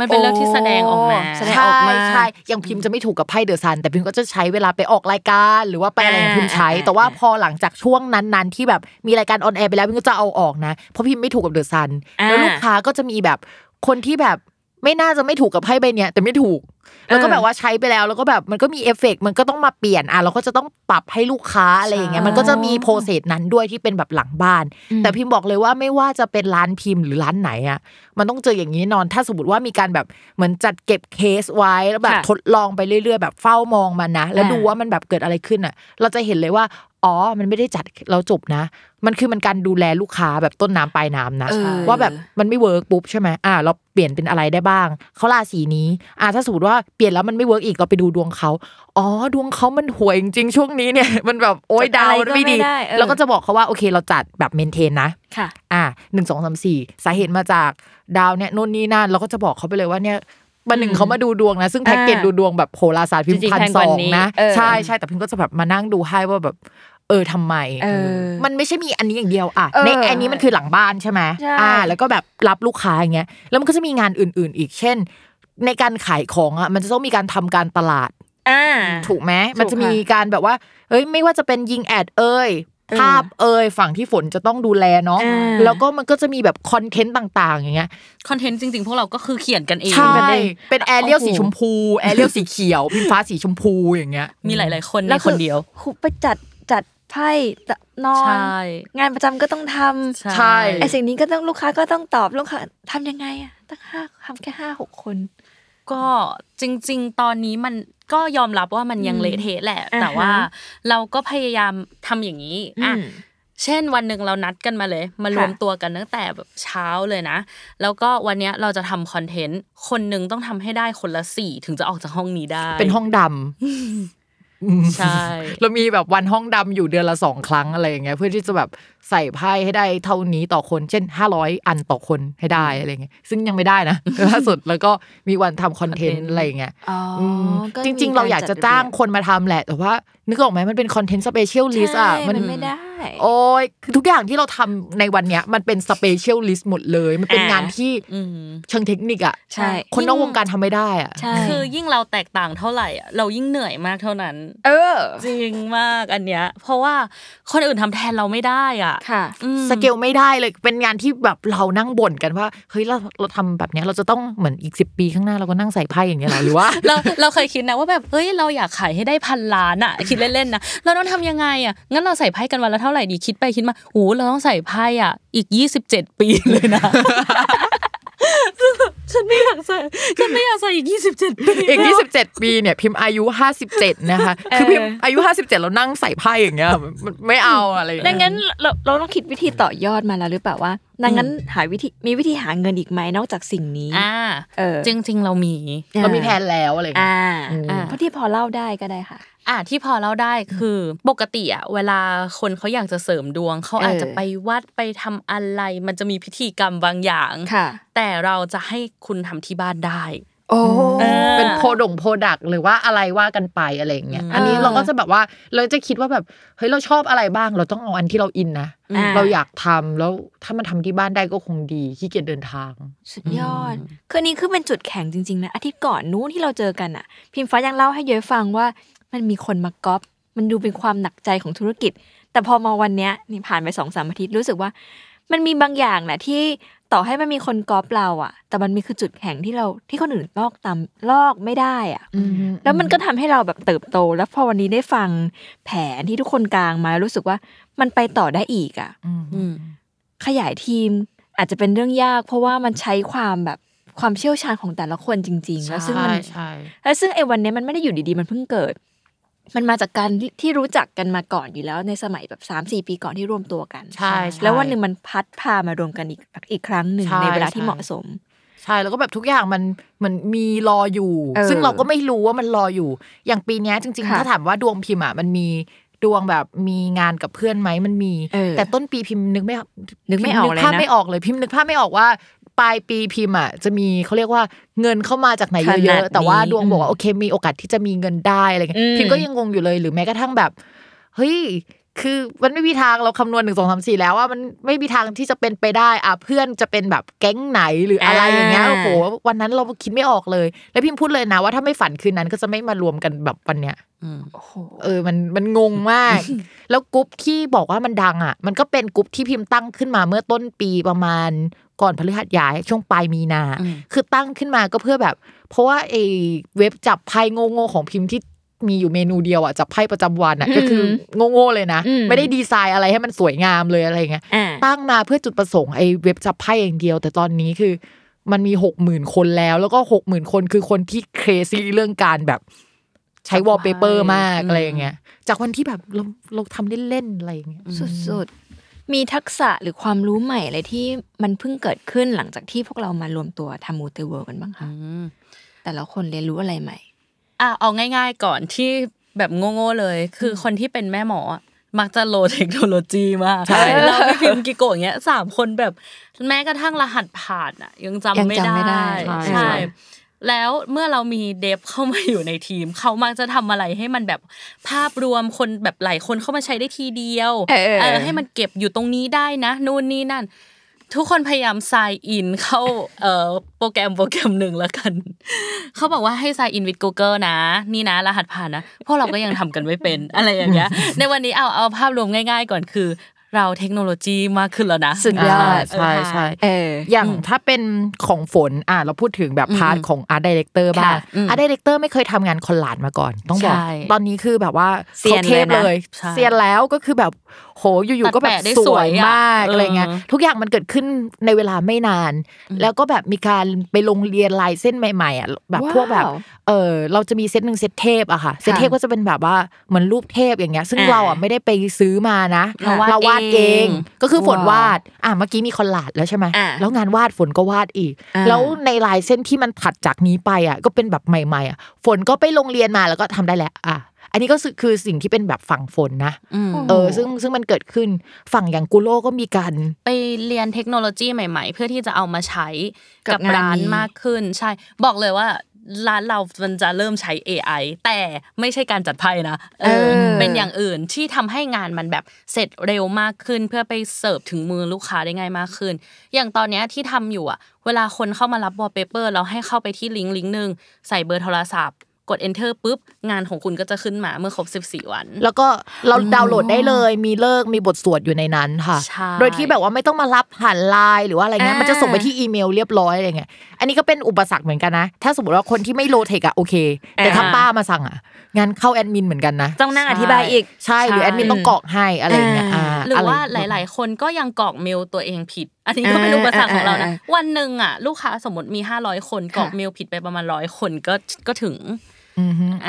มันเป็นเรื่องที่แสดงออกมาแสดงออกมาใช่ใช่อย่างพิมพ์จะไม่ถูกกับไพ่ The Sun แต่พิมพ์ก็จะใช้เวลาไปออกรายการ หรือว่าไปอะไรอย่างพิมพ์ใช้อ่าแต่ว่าพอหลังจากช่วงนั้นๆที่แบบมีรายการ on air ไปแล้วพิมพ์ก็จะเอาออกนะเพราะพิมพ์ไม่ถูกกับ The Sunอ่าแล้วลูกค้าก็จะมีแบบคนที่แบบ ไม่น่าจะไม่ถูกกับไพ่ใบเนี้ยแต่ไม่ถูก แล้วก็แบบว่าใช้ไปแล้วแล้วก็แบบมันก็มีเอฟเฟกต์มันก็ต้องมาเปลี่ยนอะเราก็จะต้องปรับให้ลูกค้าอะไรอย่างเงี้ยมันก็จะมี process นั้นด้วยที่เป็นแบบหลังบ้าน แต่พิมพ์บอกเลยว่าไม่ว่าจะเป็นร้านพิมพ์หรือร้านไหนอะมันต้องเจออย่างนี้แน่นอน ถ้าสมมติว่ามีการแบบเหมือนจัดเก็บเคสไว้แล้วแบบค่ะทดลองไปเรื่อย ๆ แบบเฝ้ามองมันนะแล้วอ่าดูว่ามันแบบเกิดอะไรขึ้นอะ เราจะเห็นเลยว่าอ๋อ มันไม่ได้จัดเราจบนะ มันคือมันการดูแลลูกค้าแบบต้นน้ำปลายน้ำนะเออว่าแบบมันไม่ work ปุ๊บใช่ไหมอ่า เราเปลี่ยนเป็นอะไรได้บ้าง เขาราศีนี้ อ่าถ้าสมมติว่าเปลี่ยนแล้วมันไม่ work อีกเราไปดูดวงเขาอ๋อดวงเขามันห่วยจริงๆช่วงนี้เนี่ยมันแบบโอ้ยจัดดาวอะไรก็ไม่ดีไม่ได้เออเราก็จะบอกเขาว่าโอเคเราจัดแบบ maintain นะค่ะอ่าหนึ่งสองสามสี่สาเหตุมาจากดาวเนี่ยนู่นนี่นั่นเราก็จะบอกเขาไปเลยว่าเนี่ยวันหนึ่งเขามาดูดวงนะ ซึ่งแพ็กเกจอ่าดูดวงแบบโหราศาสตร์พิมพ์จริงๆแพงกว่าพันสองนี้นะเออใช่ใช่แต่พิมพ์ก็จะแบบมานั่งดูให้ว่าแบบเออทำไมเออมันไม่ใช่มีอันนี้อย่างเดียวอะเออในอันนี้มันคือหลังบ้านใช่ไหมใช่อ่า แล้วก็แบบรับลูกค้าอย่างเงี้ยแล้วมันก็จะมีงานอื่น ๆ อีกเช่น ในการขายของอะมันจะต้องมีการทำการตลาดอ่าถูกไหมถูกมันจะมีค่ะการแบบว่าเอ้ยไม่ว่าจะเป็นยิง ad เอ้ยเออภาพเอ้ยฝั่งที่ฝนจะต้องดูแลเนาะอ่าแล้วก็มันก็จะมีแบบ content ต่าง ๆ อย่างเงี้ย contentจริงๆ พวกเราก็คือเขียนกันเองใช่กันเองเป็นแอเรียลโอ้โหสีชมพูแอเรียลสีเขียวพิมพ์ฟ้าสีชมพูอย่างเงี้ยมีหลาย ๆ คนแล้วในคนเดียวครูไปจัดจัดไพ่นอใชน่งานประจำก็ต้องทำใช่ไอสิ่งนี้ก็ต้องลูกค้าก็ต้องตอบลูกค้าทำยังไงอะตั้งห้าทำแค่ห้าหกคน ก็จริง ๆ ตอนนี้มันก็ยอมรับว่ามันยังอืมเละเทะแหละอ่าฮะแต่ว่าเราก็พยายามทำอย่างนี้อะอืมเช่นวันหนึ่งเรานัดกันมาเลย มารวมตัวกันตั้งแต่แบบเช้าเลยนะ แล้วก็วันเนี้ยเราจะทำคอนเทนต์คนหนึ่งต้องทำให้ได้คนละสี่ถึงจะออกจากห้องนี้ได้ เป็นห้องดำใช่เรามีแบบวันห้องดำอยู่เดือนละสองครั้งอะไรอย่างเงี้ยเพื่อที่จะแบบ ใส่ไพ่ให้ได้เท่านี้ต่อคน เช่นห้าร้อยอันต่อคนให้ได้อะไรเงี้ยซึ่งยังไม่ได้นะล่าสุดแล้วก็มีวันทำ content อะไรอย่างเงี้ยอ๋ออืมก็จริง ๆ เราอยากจะจ้างคนมาทำแหละ แต่ว่า นึกออกไหมมันเป็น content specialist อะใช่มันไม่ได้ โอ้ยคือทุกอย่างที่เราทำในวันเนี้ย มันเป็น specialist หมดเลย มันเป็นงานที่อ่าอืมเชิงเทคนิคอะใช่คนนอกวงการทำไม่ได้อะใช่คือยิ่งเราแตกต่างเท่าไหร่อะเรายิ่งเหนื่อยมากเท่านั้น เออ จริงมากอันเนี้ยเพราะว่าคนอื่นทำแทนเราไม่ได้อะค่ะอืมสเกลไม่ได้เลยเป็นงานที่แบบเรานั่งบ่นกันว่าเฮ้ยเราเราทำแบบเนี้ยเราจะต้องเหมือนอีกสิปีข้างหน้าเราก็นั่งใส่ไพ่อย่างเงี้ยเหรอหรือว่าเราเราเคยคิดนะว่าแบบเฮ้ยเราอยากขายให้ได้พันล้านอะคิดเล่นๆนะเราต้องทำยังไงอะงั้นเราใส่ไพ่กันวันละเท่าไหร่ดีคิดไปคิดมาโอ้เราต้องใส่ไพ่อะอีกยี่สิบเจ็ดปีเลยนะ ฉันไม่อยากใส่ฉันไม่อยากใส่อีกยี่สิบเจ็ดปีอีก 27 ปีเนี่ยพิมพ์อายุ 57 นะคะ คือพิมพ์อายุ 57 แล้วนั่งใส่ไพ่อย่างเงี้ยมันไม่เอาอะไรอย่างดัเงี้ยงนั้นเราเราต้องคิดวิธีต่อยอดมาแล้วหรือเปล่าว่าดังนั้นหาวิธีมีวิธีหาเงินอีกไหมนอกจากสิ่งนี้อ่าเออจริง ๆ เรามีเรามีแผนแล้วอะไรอย่างเงี้ยอ่าอืมเพราะที่พอเล่าได้ก็ได้ค่ะ อะที่พอเล่าได้คือปกติอะเวลาคนเขาอยากจะเสริมดวงเขาอาจจะเออไปวัดไปทำอะไร มันจะมีพิธีกรรมบางอย่างค่ะ แต่เราจะให้คุณทำที่บ้านได้โอ้เออเป็นโพดงโพดักหรือว่าอะไรว่ากันไปอะไรอย่างเงี้ยอืมอันนี้เราก็จะแบบว่าเราจะคิดว่าแบบเฮ้ยเราชอบอะไรบ้าง เราต้องเอาอันที่เราอินนะอ่าเราอยากทำแล้วถ้ามันทำที่บ้านได้ก็คงดีขี้เกียจเดินทาง สุดยอดคือนี้คือเป็นจุดแข็งจริงๆนะอาทิตย์ก่อนนู้นที่เราเจอกันอะ พิมฟ้ายังเล่าให้เย้ยฟังว่า มันมีคนมาก๊อปมันดูเป็นความหนักใจของธุรกิจ แต่พอมาวันเนี้ยนี่ผ่านไปสองสามอาทิตย์รู้สึกว่า มันมีบางอย่างแหละที่ต่อให้มันมีคนก๊อปเราอะแต่มันมีคือจุดแข็งที่เราที่คนอื่นลอกตามลอกไม่ได้อะแล้วมันก็ทำให้เราแบบเติบโต แล้วพอวันนี้ได้ฟังแผนที่ทุกคนกลางมารู้สึกว่ามันไปต่อได้อีกอะอืมขยายทีมอาจจะเป็นเรื่องยาก เพราะว่ามันใช้ความแบบความเชี่ยวชาญของแต่ละคนจริง ๆ แล้วซึ่งมันใช่แล้วซึ่งไอ้วันนี้มันไม่ได้อยู่ดีๆ มันเพิ่งเกิด มันมาจากการที่ที่รู้จักกันมาก่อนอยู่แล้วในสมัยแบบสามสี่ปีก่อนที่รวมตัวกันใช่ใช่ แล้ววันหนึ่งมันพัดพามารวมกันอีกอีกครั้งหนึ่งใช่ในเวลาที่ใช่เหมาะสม ใช่ แล้วก็แบบทุกอย่างมันมันมีรออยู่เออซึ่งเราก็ไม่รู้ว่ามันรออยู่ อย่างปีเนี้ยจริงๆค่ะถ้าถามว่าดวงพิมพ์อะมันมีดวงแบบมีงานกับเพื่อนไหมมันมีเออแต่ต้นปีพิมพ์นึกไม่นึกไม่ออกพิเลยภาพนะไม่ออกเลยพิมพ์นึกภาพไม่ออกว่า ปลายปีพิมพ์อะจะมีเขาเรียกว่าเงินเข้ามาจากไหนขนาดเยอะๆแต่ว่านี้ดวงบอกว่าโอเคมีโอกาสที่จะมีเงินได้อะไรเงี้ยอืมพิมพ์ก็ยังงงอยู่เลยหรือแม้กระทั่งแบบเฮ้ย คือมันไม่มีทางเราคำนวณหนึ่งสองสามสี่แล้วว่ามันไม่มีทางที่จะเป็นไปได้อะเพื่อนจะเป็นแบบแก๊งไหนหรืออะไรอย่างเงี้ยอ่าโอ้โหวันนั้นเราคิดไม่ออกเลย แล้วพิมพ์พูดเลยนะว่าถ้าไม่ฝันคืนนั้นก็จะไม่มารวมกันแบบวันเนี้ยอืมโอ้โหเออมันมันงงมาก แล้วกรุ๊ปที่บอกว่ามันดังอะ มันก็เป็นกรุ๊ปที่พิมพ์ตั้งขึ้นมาเมื่อต้นปีประมาณก่อนพฤหัสย้ายช่วงปลายมีนาอืมคือตั้งขึ้นมาก็เพื่อแบบ เพราะว่าไอ้เว็บจับไพ่โง่ๆของพิมพ์ที่ มีอยู่เมนูเดียวอะจับไพ่ประจำวันอะก็คือโง่ๆเลยนะอืมไม่ได้ดีไซน์อะไรให้มันสวยงามเลยอะไรเงี้ยอ่าตั้งมาเพื่อจุดประสงค์ไอ้เว็บจับไพ่อย่างเดียว แต่ตอนนี้คือมันมีหกหมื่นคนแล้ว แล้วก็หกหมื่นคนคือคนที่ crazy เรื่องการแบบใช้วอลเปเปอร์มากอืมอะไรอย่างเงี้ยจากวันที่แบบเราเราทำเล่นๆอะไรอย่างเงี้ยสุดๆ มีทักษะหรือความรู้ใหม่อะไรที่มันเพิ่งเกิดขึ้นหลังจากที่พวกเรามารวมตัวทำมูเตเวิร์ลกันบ้างคะอืมแต่ละคนเรียนรู้อะไรใหม่ อะเอาง่าย ๆ ก่อนที่แบบโง่ๆเลย คือคนที่เป็นแม่หมออะมักจะ low เทคโนโลยีมากใช่เราพี่พิมพ์กิโกะอย่างเงี้ยสามคนแบบแม้กระทั่งรหัสผ่านอะ ยังจำไม่ได้ยังจำไม่ได้ใช่ใช่แล้วเมื่อเรามี dev เข้ามาอยู่ในทีม เขามักจะทำอะไรให้มันแบบภาพรวมคนแบบหลายคนเข้ามาใช้ได้ทีเดียวเออเออให้มันเก็บอยู่ตรงนี้ได้นะนู่นนี่นั่น ทุกคนพยายาม sign in เข้าเอ่อโปรแกรมโปรแกรมหนึ่งแล้วกัน เขาบอกว่าให้ sign in with Google นะ นี่นะ รหัสผ่านนะ พวกเราก็ยังทำกันไม่เป็นอะไรอย่างเงี้ย ในวันนี้เอาเอาภาพรวมง่าย ๆ ก่อนคือ เราเทคโนโลยีมากขึ้นแล้วนะ สุดยอดใช่ใช่เอออย่างถ้าเป็นของฝนอะเราพูดถึงแบบ part ของ art director บ้างค่ะอืม art director ไม่เคยทำงาน collab มาก่อน ต้องบอกใช่ตอนนี้คือแบบว่าเซียนขาทพเลยนะเลยใช่เซียนแล้วก็คือแบบ โหอยู่ๆก็แบบตัดแปะได้สสววยยอะมากเออออะไรเงี้ยทุกอย่างมันเกิดขึ้นในเวลาไม่นาน แล้วก็แบบมีการไปลงเรียนลายเส้นใหม่ๆอะแบบพวกแบบว้าวเออเราจะมีเซตหนึ่งเซตเทพอะค่ะเซตเทพก็จะเป็นแบบว่าเหมือนรูปเทพอย่างเงี้ย ซึ่งอ่าเราอะไม่ได้ไปซื้อมานะเราวาดเราวาดเองเองก็คือฝนว้าววาดอะเมื่อกี้มีคอลลาดแล้วใช่ไหมอ่าแล้วงานวาดฝนก็วาดอีกอ่าแล้วในลายเส้นที่มันถัดจากนี้ไปอะก็เป็นแบบใหม่ๆอะฝนก็ไปโรงเรียนมาแล้วก็ทำได้แล้วอะ อันนี้ก็คือสิ่งที่เป็นแบบฝั่งฝนนะอืมเออ ซึ่งซึ่งมันเกิดขึ้นฝั่งอย่างกุโลก็มีการไปเรียนเทคโนโลยีใหม่ ๆ เพื่อที่จะเอามาใช้กักับบงานร้านนี้มากขึ้น ใช่ บอกเลยว่าร้านเรามันจะเริ่มใช้ AI แต่ไม่ใช่การจัดไพ่นะเออเออเป็นอย่างอื่นที่ทำให้งานมันแบบเสร็จเร็วมากขึ้น เพื่อไปเสิร์ฟถึงมือลูกค้าได้ง่ายมากขึ้น อย่างตอนเนี้ยที่ทำอยู่อะ เวลาคนเข้ามารับบอลเปเปอร์ เราให้เข้าไปที่ลิงก์ลิงก์หนึ่งใส่เบอร์โทรศัพท์ กด enter ปุ๊บงานของคุณก็จะขึ้นมาเมื่อครบ 14 วัน แล้วก็เราดาวน์โหลดได้เลย มีฤกษ์มีบทสวดอยู่ในนั้นค่ะใช่โดยที่แบบว่าไม่ต้องมารับผ่านไลน์หรือว่าอะไรเงี้ยอ่ามันมันจะส่งไปที่อีเมลเรียบร้อยอะไรเงี้ยอันนี้ก็เป็นอุปสรรคเหมือนกันนะ ถ้าสมมติว่าคนที่ไม่ low tech อะโอเค แต่ถ้าป้ามาสั่งอะงานเข้าแอดมินเหมือนกันนะต้องนั่งอธิบายอีกใช่หรือแอดมินต้องกรอกให้อะไรเงี้ยอ่าอ่าหรือว่าหะไลาย ๆ คนก็ยังกรอกเมลตัวเองผิด อันนี้ก็เป็นอุปสรรคของเรานะอ่าอ่าอ่าวันหนึ่งอะลูกค้าสมมติมี 500 คนกรอกค่ะเมลผิดไปประมาณร้อยคนก็ก็ถึงอือฮึ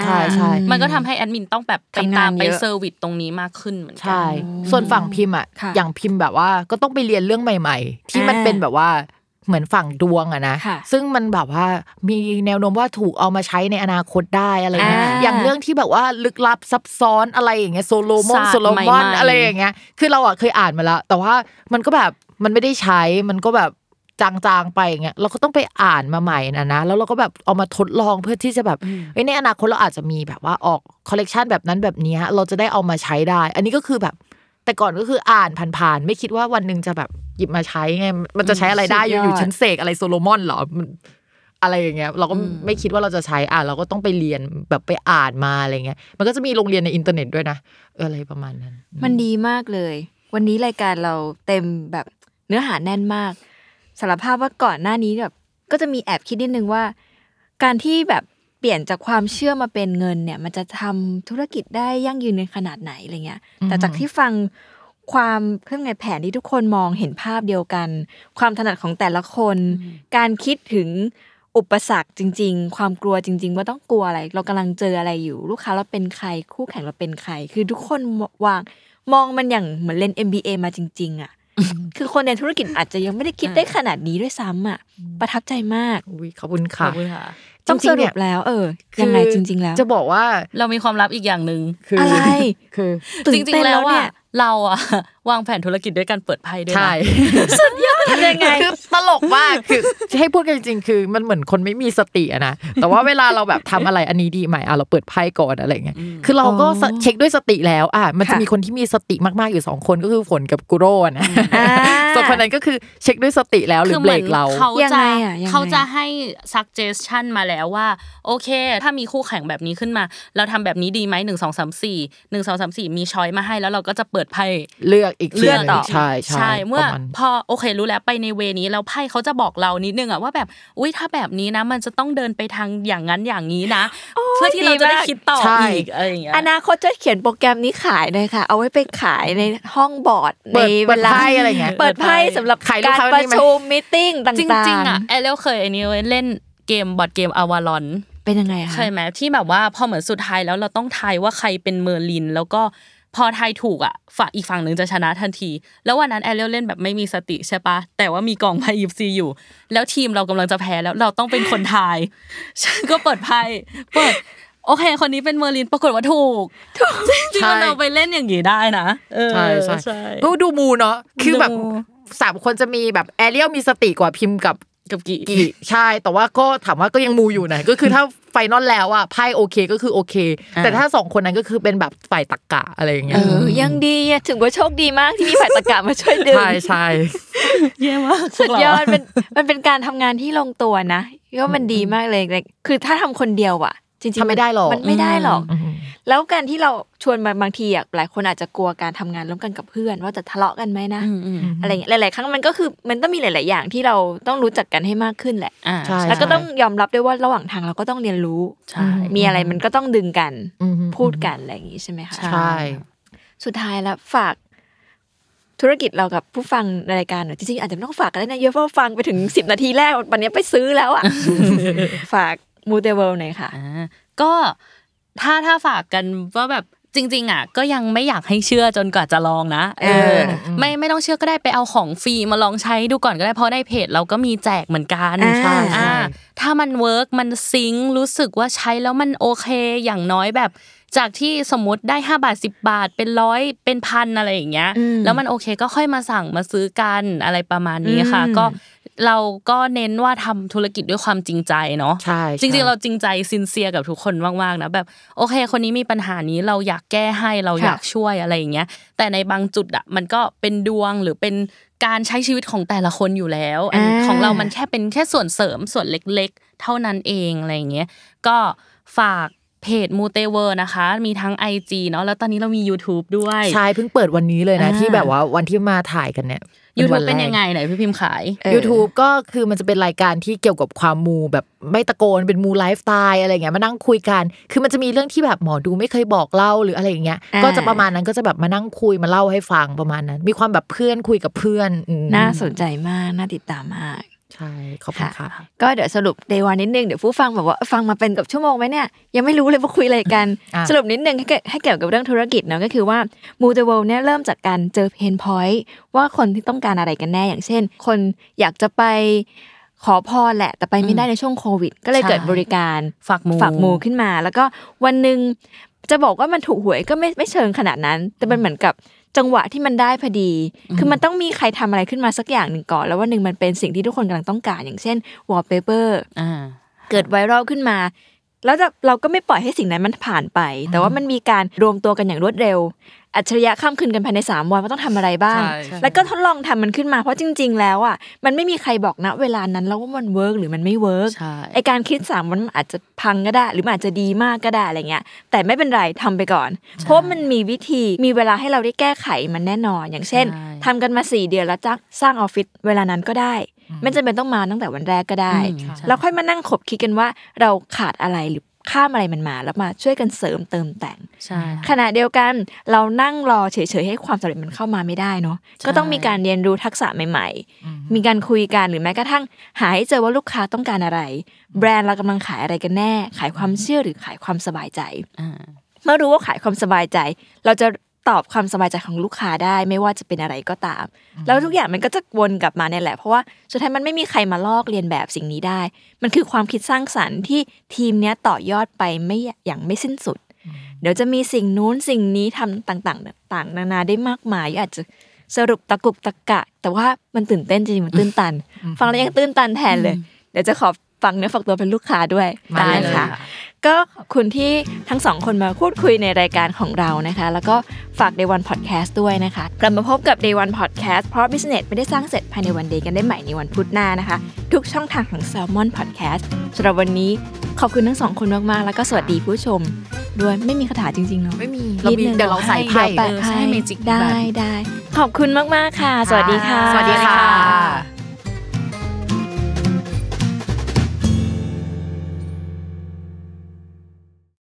ใช่ใช่มันก็ทำให้แอดมินต้องแบบไปทำงานตามไปเยอะ service ตรงนี้มากขึ้นเหมือนกันใช่ส่วนฝั่งพิมพ์อะค่ะอย่างพิมพ์แบบว่าก็ต้องไปเรียนเรื่องใหม่ ๆ ที่มันอ่าเป็นแบบว่าเหมือนฝั่งดวงอะนะค่ะซึ่งมันแบบว่ามีแนวโน้มว่าถูกเอามาใช้ในอนาคตได้อะไรเงี้ยอ่าอย่างเรื่องที่แบบว่าลึกลับซับซ้อนอะไรอย่างเงี้ยโซโลมอนศาสตร์โซโลมอนใหม่ๆอะไรอย่างเงี้ย คือเราอะเคยอ่านมาแล้ว แต่ว่ามันก็แบบมันไม่ได้ใช้ มันก็แบบ จางๆไปอย่างเงี้ยเราก็ต้องไปอ่านมาใหม่นะนะแล้วเราก็แบบเอามาทดลองเพื่อที่จะแบบเอ้ยในอนาคตเราอาจจะมีแบบว่าออกคอลเลกชันแบบนั้นแบบเนี้ยเราจะได้เอามาใช้ได้ อันนี้ก็คือแบบ แต่ก่อนก็คืออ่านผ่านๆไม่คิดว่าวันหนึ่งจะแบบหยิบมาใช้ไงมันจะใช้อะไรได้สุดยอดอยู่ๆฉันเสกอะไรโซโลมอนเหรอมันอะไรอย่างเงี้ยเราก็ไม่คิดว่าเราจะใช้อ่านเราก็ต้องไปเรียนแบบไปอ่านมาอะไรเงี้ย มันก็จะมีโรงเรียนในอินเทอร์เน็ตด้วยนะเอออะไรประมาณนั้น มันดีมากเลย วันนี้รายการเราเต็มแบบเนื้อหาแน่นมาก สารภาพว่าก่อนหน้านี้แบบก็จะมีแอบคิดนิดนึงว่า การที่แบบเปลี่ยนจากความเชื่อมาเป็นเงินเนี่ย มันจะทำธุรกิจได้ยั่งยืนในขนาดไหนอะไรเงี้ย แต่จากที่ฟังความเครื่องไงแผนที่ทุกคนมองเห็นภาพเดียวกัน ความถนัดของแต่ละคน การคิดถึงอุปสรรคจริง ๆ ความกลัวจริง ๆ ว่าต้องกลัวอะไร เรากำลังเจออะไรอยู่ ลูกค้าเราเป็นใครคู่แข่งเราเป็นใคร คือทุกคนวางมองมันอย่างเหมือนเรียน MBA มาจริง ๆ อะ คือคนในธุรกิจอาจจะยังไม่ได้คิดได้ขนาดนี้ด้วยซ้ำอะ ประทับใจมากอุ้ยขอบคุณขอค่ะบคุณค่ะต้องจริสงๆรุเนี่ปยแล้ว เออยังไงคือจริง ๆ แล้ว จะบอกว่าเรามีความลับอีกอย่างหนึ่งคืออะไรคือตื่จนริเต้งนๆแล้แล้ววเนี่อะยเราอะวางแผนธุรกิจด้วยการเปิดไพ่ด้วยนะใช่ ทำยังไงคือตลกมากคือให้พูดกันจริงๆ คือมันเหมือนคนไม่มีสติอะนะแต่ว่าเวลาเราแบบทำอะไรอันนี้ดีไหมอะเราเปิดไพ่ก่อนอะไรเงี้ยคือเราก็อ๋อเช็คด้วยสติแล้วอะมันจะค่ะมีคนที่มีสติมากๆอยู่สองคนก็คือฝนกับกุโร่อะนะอ่าส่วนคนนั้นก็คือเช็คด้วยสติแล้วหรืคืออเบเหรมือนกเราเขายังจะไงอะยังไงเขาจะให้ suggestion มาแล้วว่า โอเค ถ้ามีคู่แข่งแบบนี้ขึ้นมา เราทำแบบนี้ดีไหมหนึ่งสองสามสี่หนึ่งสองสามสี่มีช้อยมาให้แล้วเราก็จะเปิดไพ่เลือกอีกทีเลือกหนึ่งต่อใช่ใช่เมื่อประมาณพอโอเครู้แล้วไปในเวนี้แล้วไพ่เขาจะบอกเรานิดนึงอะว่าแบบอุ้ยถ้าแบบนี้นะ มันจะต้องเดินไปทางอย่างนั้นอย่างนี้นะ เพื่อที่เราจะได้คิดต่อใช่อีกอะไรอย่างเงี้ยอนาคตจะเขียนโปรแกรมนี้ขายเลยค่ะ เอาไว้ไปขายในห้องบอร์ดในเปิดเวลาเปิดไพ่อะไรเงี้ยเปิดไพ่สำหรับขายลูกการค้าประได้ไหมชุมมิทติ้งต่างๆจริงๆอะแอลเลเคยไอ้นี่เว้ยเล่นเกมบอร์ดเกมอวารอนเป็นยังไงคะเคยไหมที่แบบว่าพอเหมือนสุดท้ายแล้วเราต้องทายว่าใครเป็นเมอร์ลิน แล้วก็ พอทายถูกอะฝั่งอีกฝั่งหนึ่งจะชนะทันที แล้ววันนั้นแอเรียลเล่นแบบไม่มีสติใช่ปะแต่ว่ามีกองไพ่ยิปซีอยู่ แล้วทีมเรากำลังจะแพ้แล้วเราต้องเป็นคนทาย ฉันก็เปิดไพ่เปิดโอเค คนนี้เป็นเมอร์ลินปรากฏว่าถูกถูกจริงๆมันเราไปเล่นอย่างนี้ได้นะเออใช่ใช่ใช่ก็ดูมูเนาะคือแบบดูสามคนจะมีแบบแอเรียลมีสติกว่าพิมพ์กับ กับกี่กี่ใช่แต่ว่าก็ถามว่าก็ยังมูอยู่นะก็คือถ้า final แล้วอะไพ่โอเคก็คือโอเค แต่ถ้าสองคนนั้นก็คือเป็นแบบฝ่ายตรรกะอะไรอย่างเงี้เอยอยังดีอะถือว่าโชคดีมากที่มีฝ่ายตรรกะมาช่วยดึงใช่ใช่เย่มากสุดยอดเป็นมันเป็นการทำงานที่ลงตัวนะก็มันดีมากเลยเลยคือถ้าทำคนเดียวอะ จริงๆทำไม่ได้หรอกมันไม่ได้หรอกอืมแล้วการที่เราชวนมาบางทีอะหลายคนอาจจะกลัวการทำงานร่วมกันกับเพื่อน ว่าจะทะเลาะกันไหมนะอืมอืมอะไรอย่างเงี้ยหลาย ๆ ครั้งมันก็คือมันต้องมีหลาย ๆ อย่างที่เราต้องรู้จักกันให้มากขึ้นแหละอ่าใช่แล้วก็ต้องยอมรับด้วยว่าระหว่างทางเราก็ต้องเรียนรู้ใช่มีอะไรมันก็ต้องดึงกันอืมพูดกันอะไรอย่างงี้ใช่ไหมคะใช่สุดท้ายแล้วฝากธุรกิจเรากับผู้ฟังในรายการหน่อยจริงๆอาจจะไม่ต้องฝากกันได้นะเยอะเพราะว่าฟังไปถึงสิบนาทีแรกวันนี้ไปซื้อแล้วอะ ฝาก มูเตเวิร์ลหน่อยค่ะอ่าก็ถ้าถ้าฝากกันว่าแบบจริงๆอะก็ยังไม่อยากให้เชื่อจนกว่าจะลองนะเอเอออไม่ไม่ต้องเชื่อก็ได้ไปเอาของฟรีมาลองใช้ดูก่อนก็ได้เพราะในเพจเราก็มีแจกเหมือนกันอ่าใช่ใช่อ่าถ้ามัน work มัน sync รู้สึกว่าใช้แล้วมันโอเคอย่างน้อยแบบ จากที่สมมติได้ 5 บาท 10 บาทเป็นร้อยเป็นพันอะไรอย่างเงี้ยอืมแล้วมันโอเคก็ค่อยมาสั่งมาซื้อกันอะไรประมาณนี้ค่ะอืมก็ เราก็เน้นว่าทำธุรกิจด้วยความจริงใจเนาะใช่จริงๆใช่เราจริงใจซินเซียกับทุกคนมากๆนะแบบโอเค คนนี้มีปัญหานี้เราอยากแก้ให้เราค่ะอยากช่วยอะไรอย่างเงี้ย แต่ในบางจุดอะมันก็เป็นดวงหรือเป็นการใช้ชีวิตของแต่ละคนอยู่แล้วอันอ่าของเรามันแค่เป็นแค่ส่วนเสริมส่วนเล็ก ๆ เท่านั้นเองอะไรอย่างเงี้ยก็ฝากเพจมูเตเวอร์นะคะ มีทั้ง IG เนาะแล้วตอนนี้เรามี YouTube ด้วย ใช่เพิ่งเปิดวันนี้เลยนะอ่าที่แบบว่าวันที่มาถ่ายกันเนี่ย YouTube วัเป็นแรกยังไงไหนพี่พิมพ์ขายเออ YouTube ก็คือมันจะเป็นรายการที่เกี่ยวกับความมูแบบไม่ตะโกนเป็นมูไลฟ์สไตล์อะไรเงี้ยมานั่งคุยกัน คือมันจะมีเรื่องที่แบบหมอดูไม่เคยบอกเล่าหรืออะไรอย่างเงี้ยอ่าก็จะประมาณนั้นก็จะแบบมานั่งคุยมาเล่าให้ฟังประมาณนั้น มีความแบบเพื่อนคุยกับเพื่อนอืมน่าสนใจมากน่าติดตามมาก ใช่ขอบคุณค่ะก็เดี๋ยวสรุป Day One นิดนึงเดี๋ยวผู้ฟังแบบว่าฟังมาเป็นกับชั่วโมงไหมเนี่ยยังไม่รู้เลยว่าคุยอะไรกันอะสรุปนิดนึงให้เกิดให้เกี่ยวกับเรื่องธุรกิจเนาะก็คือว่ามูเตเวิร์ลเนี่ยเริ่มจากการเจอ pain point ว่าคนที่ต้องการอะไรกันแน่อย่างเช่น คนอยากจะไปขอพรแหละ แต่ไปไม่ได้ในช่วงโควิด ก็เลยเกิดใช่บริการฝากมูฝากมูขึ้นมา แล้วก็วันหนึ่งจะบอกว่ามันถูกหวยก็ไม่ไม่เชิงขนาดนั้น แต่มันเหมือนกับ จังหวะที่มันได้พอดี คือมันต้องมีใครทำอะไรขึ้นมาสักอย่างหนึ่งก่อน แล้ววันหนึ่งมันเป็นสิ่งที่ทุกคนกำลังต้องการ อย่างเช่น wallpaper อ่าเกิดไวรัลขึ้นมา แล้วจะเราก็ไม่ปล่อยให้สิ่งนั้นมันผ่านไป แต่ว่ามันมีการรวมตัวกันอย่างรวดเร็ว อัจฉริยะข้ามคืนกันภายใน 3 วันว่าต้องทำอะไรบ้างใช่ใช่แล้วก็ทดลองทำมันขึ้นมาเพราะจริง ๆ แล้วอะมันไม่มีใครบอกนะเวลานั้นแล้วว่ามัน work หรือมันไม่ work ใช่ไอการคิดสามวันมันอาจจะพังก็ได้ หรือมันอาจจะดีมากก็ได้อะไรเงี้ย แต่ไม่เป็นไรทำไปก่อน เพราะว่ามันมีวิธีมีเวลาให้เราได้แก้ไขมันแน่นอน อย่างเช่นใช่ทำกันมาสี่เดือนแล้วจ้างสร้างออฟฟิศเวลานั้นก็ได้ไม่จำเป็นต้องมาตั้งแต่วันแรกก็ได้อืมใช่แล้วค่อยมานั่งขบคิดกันว่าเราขาดอะไรหรือ ข้ามอะไรมันมา แล้วมาช่วยกันเสริมเติมแต่งใช่ขณะเดียวกันเรานั่งรอเฉยๆให้ความสำเร็จมันเข้ามาไม่ได้เนาะก็ต้องมีการเรียนรู้ทักษะใหม่ ๆ มีการคุยกันหรือแม้กระทั่ง หาให้เจอว่าลูกค้าต้องการอะไร แบรนด์เรากำลังขายอะไรกันแน่ ขายความเชื่อหรือขายความสบายใจอ่าเมื่อรู้ว่าขายความสบายใจ เราจะ ตอบความสบายใจของลูกค้าได้ไม่ว่าจะเป็นอะไรก็ตาม แล้วทุกอย่างมันก็จะวนกลับมาเนี่ยแหละ เพราะว่าสุดท้ายมันไม่มีใครมาลอกเรียนแบบสิ่งนี้ได้ มันคือความคิดสร้างสรรค์ที่ทีมเนี้ยต่อยอดไปไม่อย่างไม่สิ้นสุด เดี๋ยวจะมีสิ่งนู้นสิ่งนี้ทำต่างๆ ต่างๆ นานาได้มากมายอาจจะสรุปตะกุกตะกะ แต่ว่ามันตื่นเต้นจริงๆมันตื้นตัน ฟังแล้วยังตื้นตันแทนเลย เดี๋ยวจะขอฟังเนื้อฝักตัวเป็นลูกค้าด้วยได้ได้เลยค่ะค่ะ ก็ขอบคุณที่ทั้งสองคนมาพูดคุยในรายการของเรานะคะ แล้วก็ฝาก Day One Podcast ด้วยนะคะ กลับมาพบกับ Day One Podcast เพราะ Business ไม่ได้สร้างเสร็จภายในวันเดย์กันได้ใหม่ในวันพุธหน้านะคะ ทุกช่องทางของ Salmon Podcast สำหรับวันนี้ขอบคุณทั้งสองคนมากๆ แล้วก็สวัสดีผู้ชม ด้วยไม่มีคาถาจริงๆเนาะไม่มีนิดนึงเดี๋ยวเราใส่ไพ่เดี๋ยวแปะเออใช่ไพ่ Magic ได้แบบได้ ขอบคุณมากๆค่ะ สวัสดีค่ะ สวัสดีค่ะ